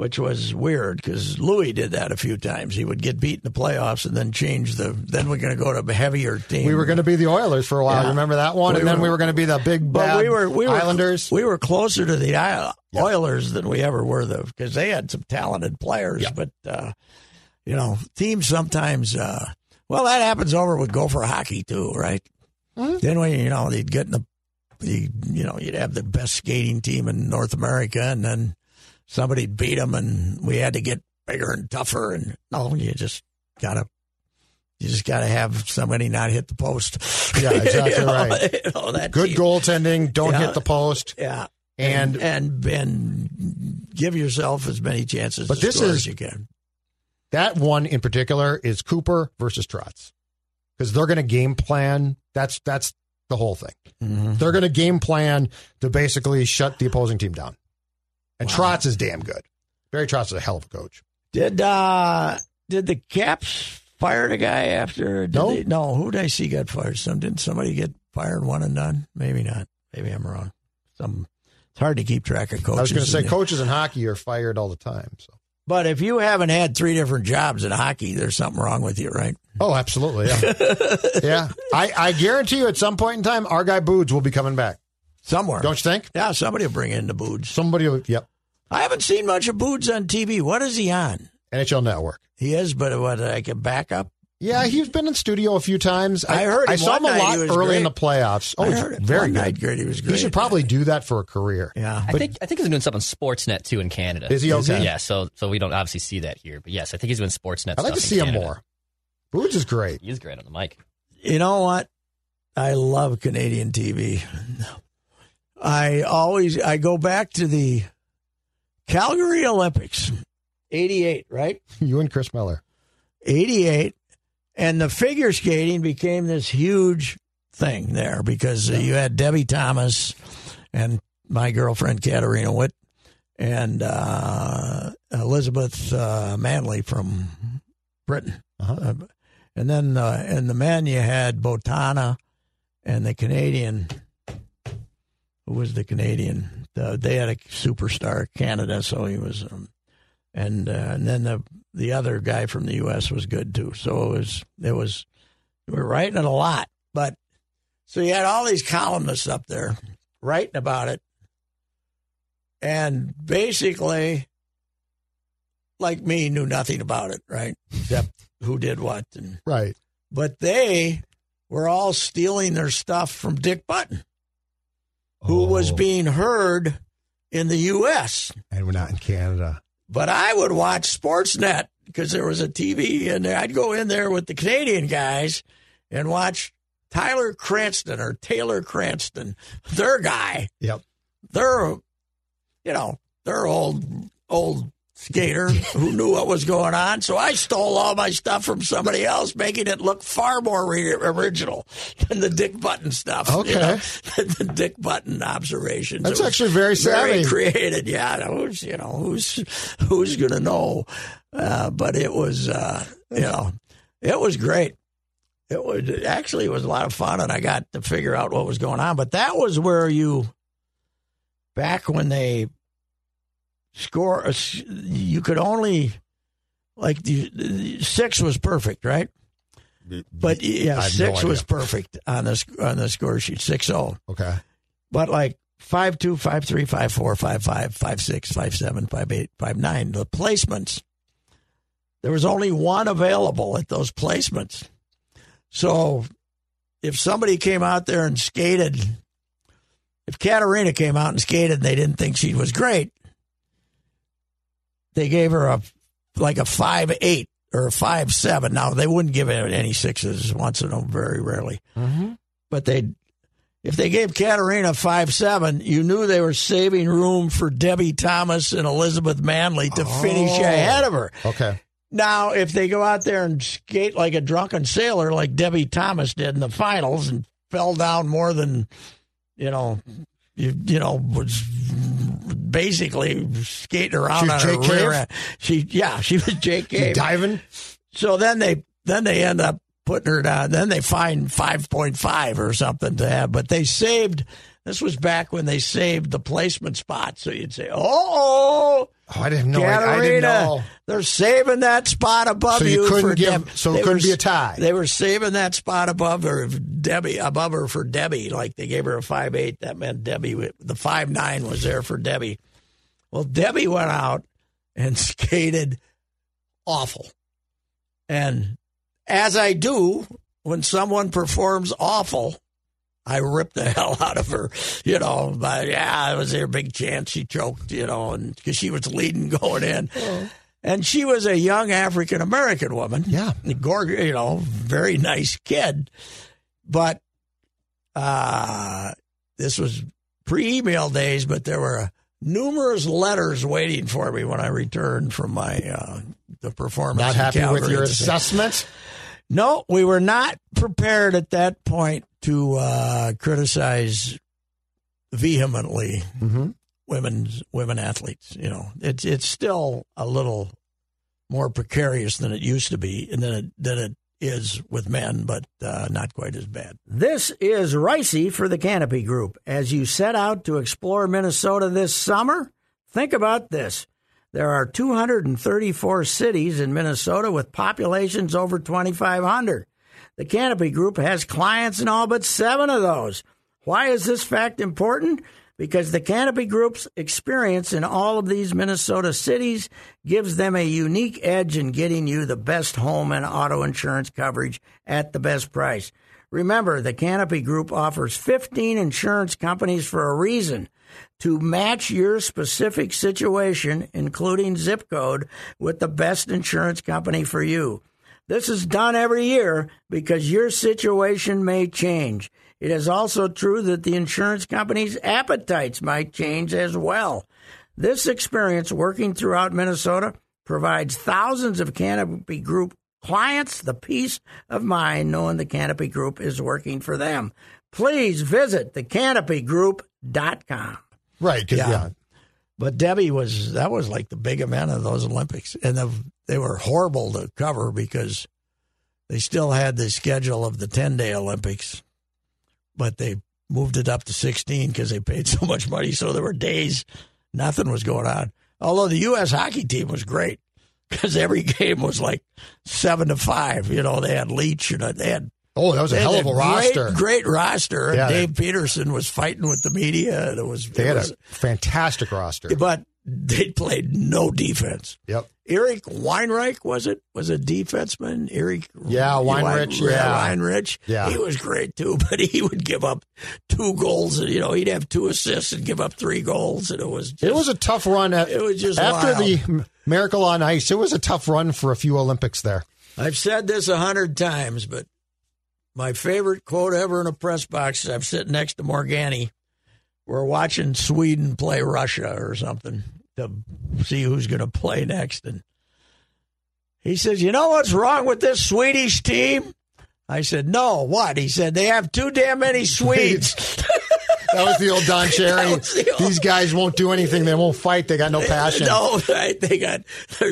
Which was weird because Louis did that a few times. He would get beat in the playoffs and then change the. Then we're going to go to a heavier team.
We were going to be the Oilers for a while.
Yeah.
Remember that one?
We
and then we were going to be the big bad
we were we were
Islanders.
We were closer to the Oilers than we ever were, though, because they had some talented players.
Yeah.
But uh, you know, teams sometimes. Uh, well, that happens over with Gopher hockey too, right? Then when you know they'd get in the, the, you know, you'd have the best skating team in North America, and then somebody'd beat them, and we had to get bigger and tougher. And no, you just gotta. You just got to have somebody not hit the post.
Yeah, exactly
You know,
right.
you know,
Good
team-
goaltending. Don't
Yeah.
hit the post.
yeah,
And-
and and give yourself as many chances.
But
to
this is-
as you can.
That one in particular is Cooper versus Trotz because they're going to game plan. That's that's the whole thing.
Mm-hmm.
They're going to game plan to basically shut the opposing team down. And Trotz is damn good. Barry Trotz is a hell of a coach.
Did uh did the Caps fire the guy after? Did
No.
they, no. Who did I see got fired? Some didn't somebody get fired one and done? Maybe not. Maybe I'm wrong. Some. It's hard to keep track of coaches.
I was going to say coaches in hockey are fired all the time. So.
But if you haven't had three different jobs in hockey, there's something wrong with you, right?
Oh, absolutely. Yeah. yeah. I, I guarantee you at some point in time, our guy Boods will be coming back.
Somewhere.
Don't you think?
yeah, somebody will bring in the Boods.
Somebody will, yep.
I haven't seen much of Boods on TV. What is he on?
NHL Network.
He is, but what like a backup?
Yeah, he's been in studio a few times.
I heard
I
him
saw him a lot
He was
early in the playoffs. Oh,
I heard
very
one
good.
night. Great, he was
He
great.
should probably do that for a career.
Yeah.
I think I think he's doing something on Sportsnet too in Canada.
Is he okay?
Yeah, so so we don't obviously see that here, but yes, I think he's doing Sportsnet.
I'd like to see
in
him more. Boods is great.
He's great on the mic.
You know what? I love Canadian TV. I always I go back to the Calgary Olympics 88, right?
You and Chris Miller.
88. And the figure skating became this huge thing there because uh, you had Debbie Thomas and my girlfriend Katarina Witt and uh, Elizabeth uh, Manley from Britain. Uh, and then uh, in the men, you had Boitano and the Canadian. Who was the Canadian? The, they had a superstar, Canada, so he was. Um, and uh, and then the the other guy from the U.S. was good too. So it was it was we were writing it a lot, but so you had all these columnists up there writing about it, and basically, like me, knew nothing about it, right? Except who did what, and
Right.
but they were all stealing their stuff from Dick Button, who was
Oh.
being heard in the U.S.
And we're not in Canada.
But I would watch Sportsnet because there was a TV in there. I'd go in there with the Canadian guys and watch Tyler Cranston or Taylor Cranston, their guy.
Yep.
They're, you know, they're old, old skater who knew what was going on. So I stole all my stuff from somebody else, making it look far more re- original than the Dick Button stuff. you
Okay.
know, the Dick Button observations.
That's actually very savvy.
created. Yeah, who's you know who's who's gonna know? Uh, but it was uh, you know it was great. It was actually it was a lot of fun, and I got to figure out what was going on. But that was where you back when they score. a s- You could only like the, six was perfect, right? But yeah,
have no
six was perfect on the on the score sheet, six zero
Okay.
but like five two, five three, five four, five five, five six, five seven, five eight, five nine. The placements. There was only one available at those placements. So if somebody came out there and skated, if Katarina came out and skated and they didn't think she was great, they gave her a like a five eight or a five seven. Now they wouldn't give it any sixes once in a very rarely, mm-hmm. but they if they gave Katarina five seven, you knew they were saving room for Debbie Thomas and Elizabeth Manley to finish
Oh.
ahead of her.
Okay.
Now, if they go out there and skate like a drunken sailor, like Debbie Thomas did in the finals, and fell down more than you know, you, you know, was basically skating around
She
on her
Jake
rear end. She, yeah, she was Jake Cave.
Diving?
So then they then they end up putting her down. Then they find five point five or something to have. But they saved. This was back when they saved the placement spot. So you'd say, "Oh,
Oh, I didn't know. I, I didn't uh, know.
they're saving that spot above
So you
you
couldn't
for
give-
Deb-
so it couldn't
were-
be a tie.
They were saving that spot above her, Debbie, above her for Debbie. Like they gave her a five eight. That meant Debbie. The five nine was there for Debbie. Well, Debbie went out and skated awful, and as I do when someone performs awful. I ripped the hell out of her, you know. But yeah, it was their big chance she choked, you know, and because she was leading going in, and she was a young African American woman,
Yeah.
gorgeous, you know, very nice kid, but uh, this was pre-email days, but there were numerous letters waiting for me when I returned from my uh, the performance.
Not happy with your assessment?
No, we were not prepared at that point to uh, criticize vehemently
Mm-hmm.
women's women athletes. You know, it's it's still a little more precarious than it used to be, and than it than it is with men, but uh, not quite as bad. This is Reusse for the Canopy Group. As you set out to explore Minnesota this summer, think about this. There are 234 cities in Minnesota with populations over 2,500. The Canopy Group has clients in all but seven of those. Why is this fact important? Because the Canopy Group's experience in all of these Minnesota cities gives them a unique edge in getting you the best home and auto insurance coverage at the best price. Remember, the Canopy Group offers 15 insurance companies for a reason to match your specific situation, including zip code, with the best insurance company for you. This is done every year because your situation may change. It is also true that the insurance company's appetites might change as well. This experience working throughout Minnesota provides thousands of Canopy Group clients the peace of mind knowing the Canopy Group is working for them. Please visit thecanopygroup.com.
Right.
Yeah.
yeah.
But Debbie was that was like the big event of those Olympics, and the, they were horrible to cover because they still had the schedule of the ten day Olympics, but they moved it up to sixteen because they paid so much money. So there were days nothing was going on. Although the U.S. hockey team was great because every game was like seven to five. You know, they had Leetch and they had
Oh, that was a hell of a
great,
roster.
Great roster. And
Yeah, they-
Dave Peterson was fighting with the media. And it was
They
it
had
was-
a fantastic roster.
but they played no defense.
Yep.
Eric Weinrich was it? Was a defenseman? Eric.
Yeah, Weinrich, yeah.
Weinrich.
Yeah.
he was great too. But he would give up two goals. And, you know, he'd have two assists and give up three goals, and it was. Just,
It was a tough run. At,
It was just
after
wild.
the Miracle on Ice. It was a tough run for a few Olympics there.
I've said this a hundred times, but my favorite quote ever in a press box. I'm sitting next to Morgani. We're watching Sweden play Russia or something to see who's going to play next, and he says, "You know what's wrong with this Swedish team?" I said, "No, what?" He said, "They have too damn many Swedes."
That was the old Don Cherry.
the old-
These guys won't do anything. They won't fight. They got no passion.
No, right? They got.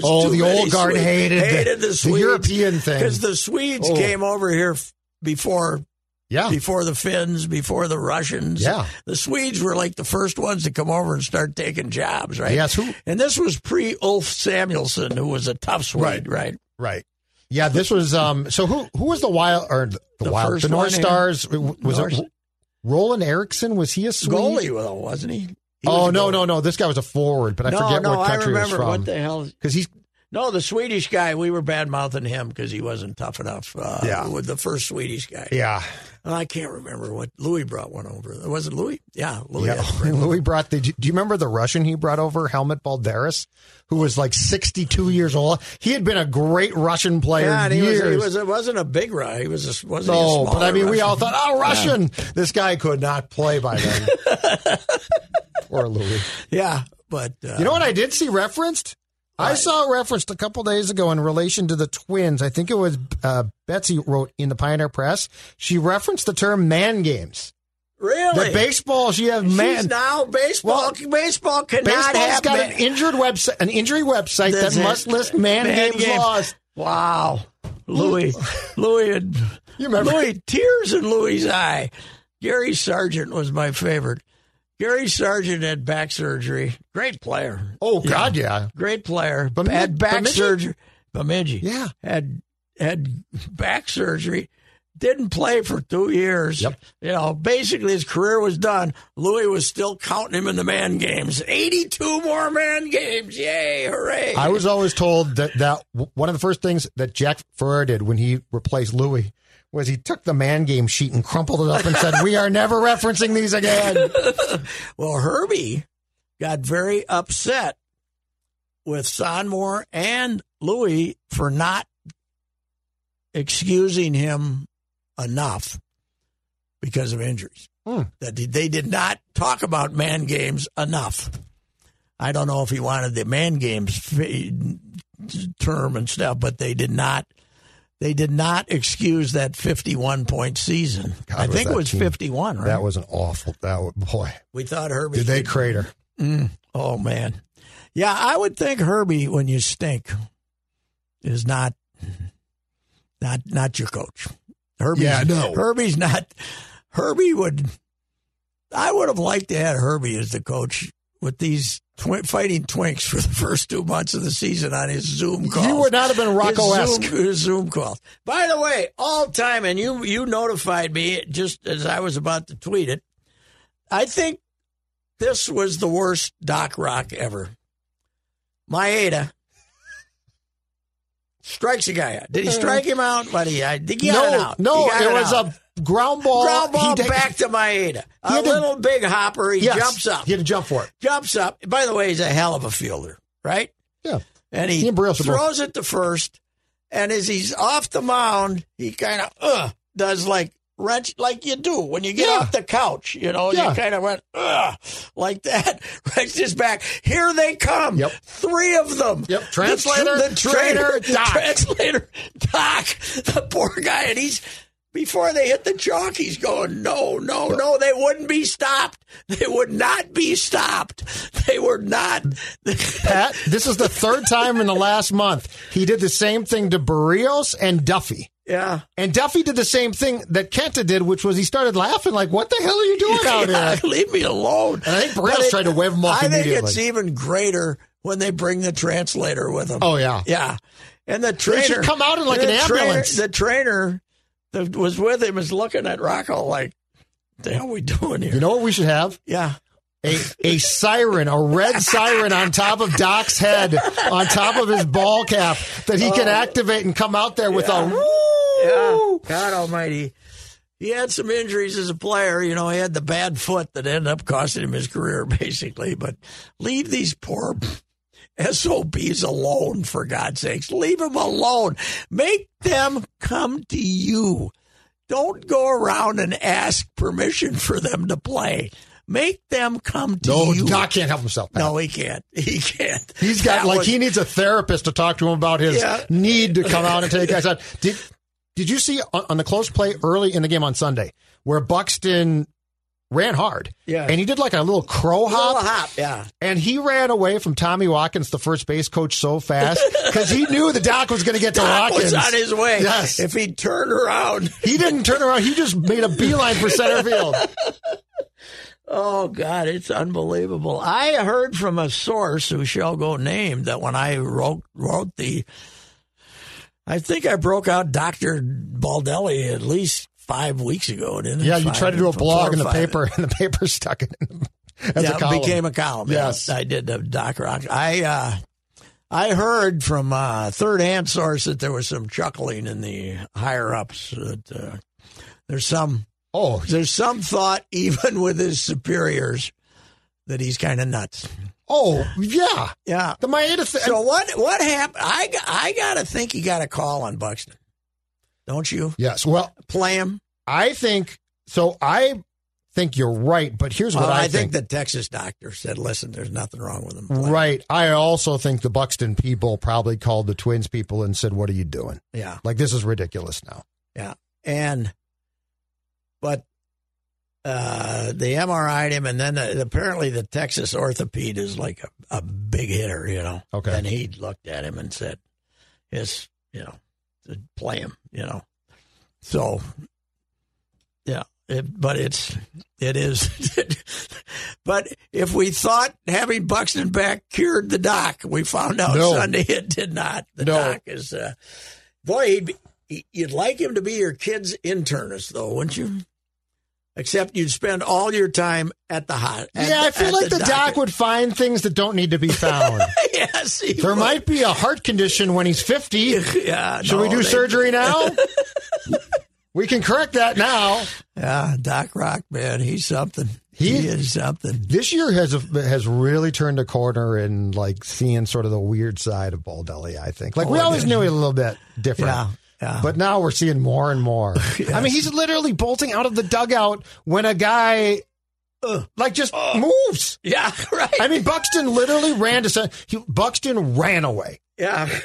Oh, the old guard
Swedes.
hated
hated the,
the
Swedes
European thing.
because the Swedes
Oh.
came over here before
Yeah.
before the Finns, before the Russians.
Yeah.
The Swedes were like the first ones to come over and start taking jobs, right?
Yes, who-
And this was pre Ulf Samuelsson, who was a tough Swede, right?
Right. right. Yeah, this was um so who who was the wild or the,
The
wild the North Stars was
North-
it Roland Eriksson was he a Swede?
Goalie, though, wasn't he? He
oh
was
no no no this guy was a forward but I
no,
forget
no,
what country
I remember
he was from.
what the hell.
because he's
No, the Swedish guy, we were bad mouthing him because he wasn't tough enough. Uh,
Yeah.
With the first Swedish guy.
yeah
I can't remember what Louis brought one over. Was it Louis? Yeah, Louis.
yeah Louis brought the do you remember the Russian he brought over Helmut Balderis who was like 62 years old he had been a great Russian player
Yeah, and he was,
years
he was. It wasn't a big guy. He was. A, wasn't
no, but I mean, we all thought, oh, Russian. This guy could not play by then. Poor Louis.
Yeah, but uh,
You know what I did see referenced? I saw it referenced a couple days ago in relation to the twins. I think it was uh, Betsy wrote in the Pioneer Press. She referenced the term "man games."
really
That baseball, she has
She's
man.
now baseball. baseball cannot
Baseball's
have
got
man-
an injured website, an injury website
That's
that must list man,
Man
games,
games.
lost.
Wow, Louis, Louis,
You remember?
Louis tears in Louis' eye. Gary Sargent was my favorite. Gary Sargent had back surgery. Great player.
Oh God, yeah.
Great player.
Bemidji-
had back
Bemidji?
surgery. Bemidji.
Yeah.
Had had back surgery. Didn't play for two years.
Yep.
You know, basically his career was done. Louis was still counting him in the man games. Eighty-two more man games. Yay! Hooray!
I was always told that that one of the first things that Jack Ferreira did when he replaced Louis was he took the man game sheet and crumpled it up and said, "We are never referencing these again."
Well, Herbie got very upset with Sonmor and Louis for not excusing him enough because of injuries.
Hmm.
That they did not talk about man games enough. I don't know if he wanted the man games term and stuff, but they did not. They did not excuse that fifty-one point season.
God,
I think it was
team-
fifty-one. Right?
That was an awful. That was, boy,
we thought Herbie
did they crater?
Mm, oh man, yeah, I would think Herbie, when you stink, is not not not your coach. Herbie's,
Yeah, no.
Herbie's not. Herbie would. I would have liked to have Herbie as the coach with these twi- fighting twinks for the first two months of the season on his Zoom calls.
You would not have been Rocco-esque.
His Zoom, his Zoom calls. By the way, all time, and you you notified me just as I was about to tweet it. I think this was the worst Doc Roc ever. Maeda strikes a guy out. Did he uh-huh. strike him out? But he, I think he got
No,
out.
no, it was
out.
a ground ball.
ground ball
did-
back to Maeda. A
to-
little big hopper. He
Yes,
jumps up.
He had to jump for it.
Jumps up. By the way, he's a hell of a fielder, right?
Yeah.
And he
He
throws it to first. And as he's off the mound, he kind of uh, does like wrench like you do when you get
Yeah.
off the couch. You know,
Yeah.
you kind of went Ugh, like that. Wrenched his back. Here they come.
Yep.
Three of them.
Yep.
The tr-
Translator,
the, trainer,
trainer, Doc.
translator, Doc, the poor guy, and he's. Before they hit the chalk, he's going, no, no, no, they wouldn't be stopped. They would not be stopped. They were not.
Pat, this is the third time in the last month he did the same thing to Barrios and Duffy.
yeah.
And Duffy did the same thing that Kenta did, which was he started laughing like, "What the hell are you doing out
Yeah,
here?"
Leave me alone.
And I think Barrios tried to wave him off
I think it's even greater when they bring the translator with them.
Oh yeah,
Yeah. And the trainer
should come out in like an
trainer-
ambulance.
the trainer that was with him is looking at Rocco like, the hell are we doing here?
You know what we should have?
yeah.
A a siren, a red siren on top of Doc's head, on top of his ball cap that he can oh. activate and come out there with a woo.
Yeah. God almighty. He had some injuries as a player. You know, he had the bad foot that ended up costing him his career, basically. But leave these poor SOBs alone, for God's sakes. Leave them alone. Make them come to you. Don't go around and ask permission for them to play. Make them come to
No,
you.
Doc can't help himself. Pat.
No, he can't. He can't.
He's got
That
like
was-
he needs a therapist to talk to him about his
Yeah.
need to come out and take guys out. Did Did you see on, on the close play early in the game on Sunday where Buxton ran hard?
Yeah.
and he did like a little crow hop.
Little hop, yeah.
And he ran away from Tommy Watkins, the first base coach, so fast because he knew the doc was going to get to
Doc
Watkins.
was on his way.
Yes.
If he turned around,
He didn't turn around. He just made a beeline for center field.
Oh God, it's unbelievable. I heard from a source who shall go named that when I wrote wrote the, I think I broke out Doctor Baldelli at least five weeks ago, didn't I?
Yeah, you
Five-
tried to do a blog in the paper, and the paper stuck it in as
yeah,
a column.
it became a column.
Yes.
I did the Doc Roc. I uh, I heard from uh, third hand source that there was some chuckling in the higher ups. That uh, there's some
Oh,
there's some thought even with his superiors that he's kind of nuts.
oh, yeah.
Yeah.
The Maeda thing.
So what what happened? I I gotta think he got a call on Buxton, don't you?
yes. Well,
Play him.
I think so. I think you're right, but here's what
Well,
I,
I think the Texas doctor said, "Listen, there's nothing wrong with him." Play.
Right. I also think the Buxton people probably called the Twins people and said, "What are you doing?
Yeah,
Like this is ridiculous now."
yeah, and but uh, they MRI'd him, and then uh, apparently the Texas orthopede is like a, a big hitter, you know.
Okay.
And he looked at him and said, "Yes, you know, play him, you know." So, yeah, it, but it's it is. but if we thought having Buxton back cured the doc, we found out
No.
Sunday it did not. The
No.
doc is, uh, boy, he'd be, you'd like him to be your kid's internist, though, wouldn't you? Except you'd spend all your time at the hot. at
yeah, I feel like the, doc would find things that don't need to be found.
yes, he
there
would.
might be a heart condition when he's 50.
Yeah,
Should
no,
we do
they-
surgery now? we can correct that now.
Yeah, Doc Roc, man, he's something.
He-
He, is something.
This year has has really turned a corner in like seeing sort of the weird side of Baldelli. I think, like we
Oh,
always knew he was a little bit different.
Yeah, yeah.
But now we're seeing more and more. I mean, he's literally bolting out of the dugout when a guy like just moves.
Yeah, right.
I mean, Buxton literally ran to. He, Buxton ran away
yeah.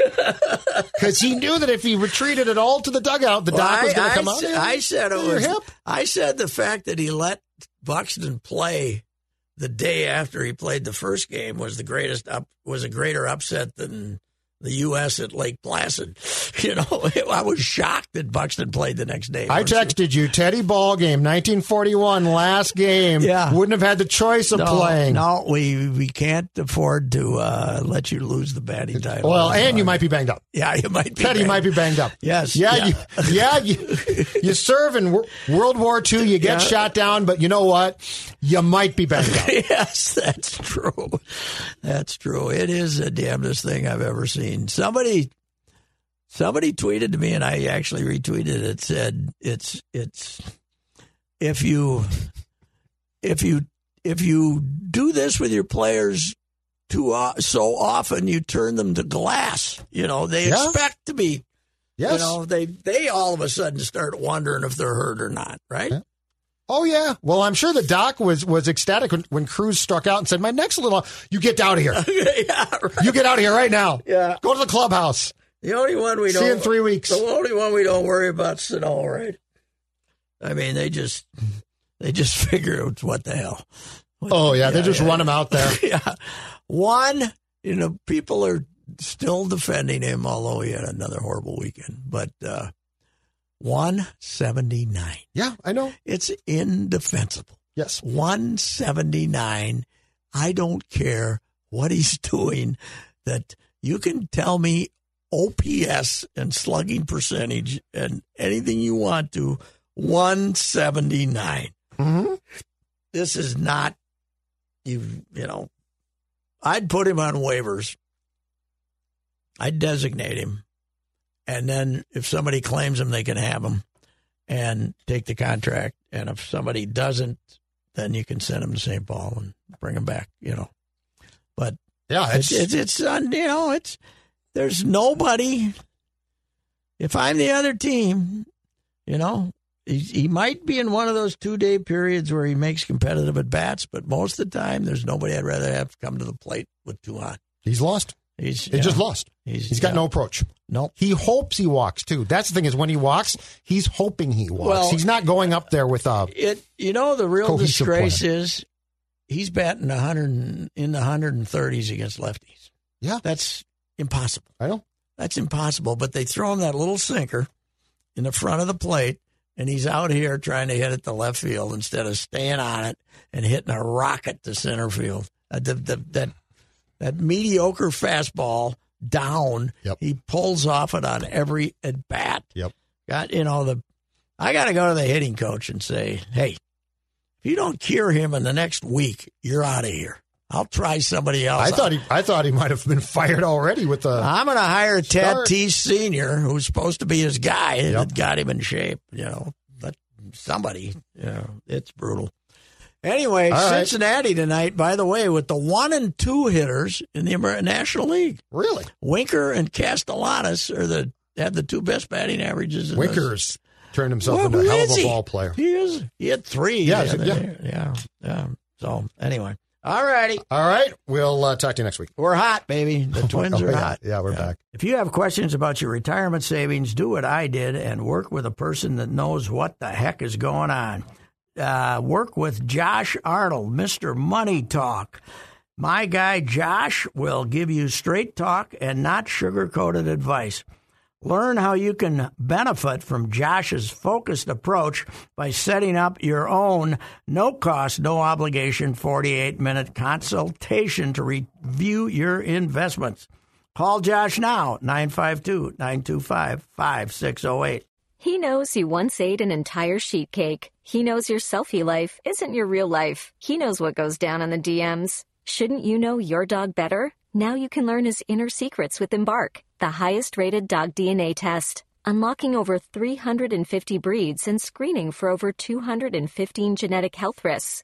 because he knew that if he retreated at all to the dugout, the
Well,
doc was going to come out.
I said it was.
hip.
I said the fact that he let Buxton play the day after he played the first game was the greatest up was a greater upset than the U.S. at Lake Placid. You know, I was shocked that Buxton played the next day.
I texted you, Teddy Ball game, 1941, last game.
Yeah.
Wouldn't have had the choice of
No,
playing.
no, we we can't afford to uh, let you lose the batting title.
Well, and you might be banged up.
yeah, you might be.
Teddy
bad.
might be banged up.
Yes,
Yeah,
yeah.
You, yeah. You, you serve in World War II, you get
Yeah.
shot down, but you know what? You might be banged up.
yes, that's true. That's true. It is the damnedest thing I've ever seen. Somebody somebody tweeted to me and I actually retweeted it said it's it's if you if you if you do this with your players too o- so often you turn them to glass. You know, they
Yeah.
expect to be
Yes.
You know, they they all of a sudden start wondering if they're hurt or not, right?
Yeah. Oh yeah. Well, I'm sure the doc was was ecstatic when, when Cruz struck out and said, "My next little. You get out of here.
yeah, right.
You get out of here right now.
Yeah.
Go to the clubhouse.
The only one we don't
you in three weeks.
The only one we don't worry about Sano, right? I mean, they just they just figure it's what the hell.
Oh yeah, they just run him out there.
yeah. One, you know, people are still defending him, although he had another horrible weekend. But uh, 179.
Yeah, I know.
It's indefensible.
Yes.
179. I don't care what he's doing. That you can tell me OPS and slugging percentage and anything you want to. 179.
Mm-hmm.
This is not you. You know, I'd put him on waivers. I'd designate him, and then if somebody claims them, they can have them and take the contract. And if somebody doesn't, then you can send him to St. Paul and bring him back. You know, but
Yeah,
it's it's, it's uh, you know it's there's nobody. If I'm the other team, you know, he, he might be in one of those two day periods where he makes competitive at bats, but most of the time, there's nobody I'd rather have come to the plate with two on.
he's lost.
He's
He
yeah,
just lost.
He's,
He's got
yeah.
no approach.
no.
He hopes he walks too. That's the thing is when he walks, he's hoping he walks.
Well-
he's not going up there with uh
It you know the real disgrace
plan.
is he's batting 100 in the 130s against lefties.
Yeah.
That's impossible.
I know.
That's impossible. But they throw him that little sinker in the front of the plate, and he's out here trying to hit it to left field instead of staying on it and hitting a rocket to center field. Uh, the, the, that that mediocre fastball down,
Yep.
he pulls off it on every at bat.
Yep.
Got you know the. I got to go to the hitting coach and say, hey, if you don't cure him in the next week, you're out of here. I'll try somebody else.
I thought he I thought he might have been fired already with the
I'm going to hire Ted
Start.
T. Senior, who's supposed to be his guy
Yep.
that got him in shape. You know, but somebody, you know, it's brutal. Anyway,
All right.
Cincinnati tonight, by the way, with the one and two hitters in the Amer- National League.
Really?
Winker and Castellanos are the have the two best batting averages.
Winkers turned himself
Well,
into a hell of a ball player.
He is. He had three.
Yeah, yeah.
yeah, yeah. So anyway, all righty.
All right. We'll uh, talk to you next week.
We're hot, baby. The twins
Oh,
are
yeah.
hot.
Yeah, we're back.
If you have questions about your retirement savings, do what I did and work with a person that knows what the heck is going on. Uh, work with Josh Arnold, Mr. Money Talk. My guy Josh will give you straight talk and not sugar coated advice. Learn how you can benefit from Josh's focused approach by setting up your own no cost, no obligation 48 minute consultation to review your investments. Call Josh now, 952 925 5608.
He knows you once ate an entire sheet cake. He knows your selfie life isn't your real life. He knows what goes down on the DMs. Shouldn't you know your dog better? Now you can learn his inner secrets with Embark, the highest rated dog DNA test. Unlocking over 350 breeds and screening for over 215 genetic health risks.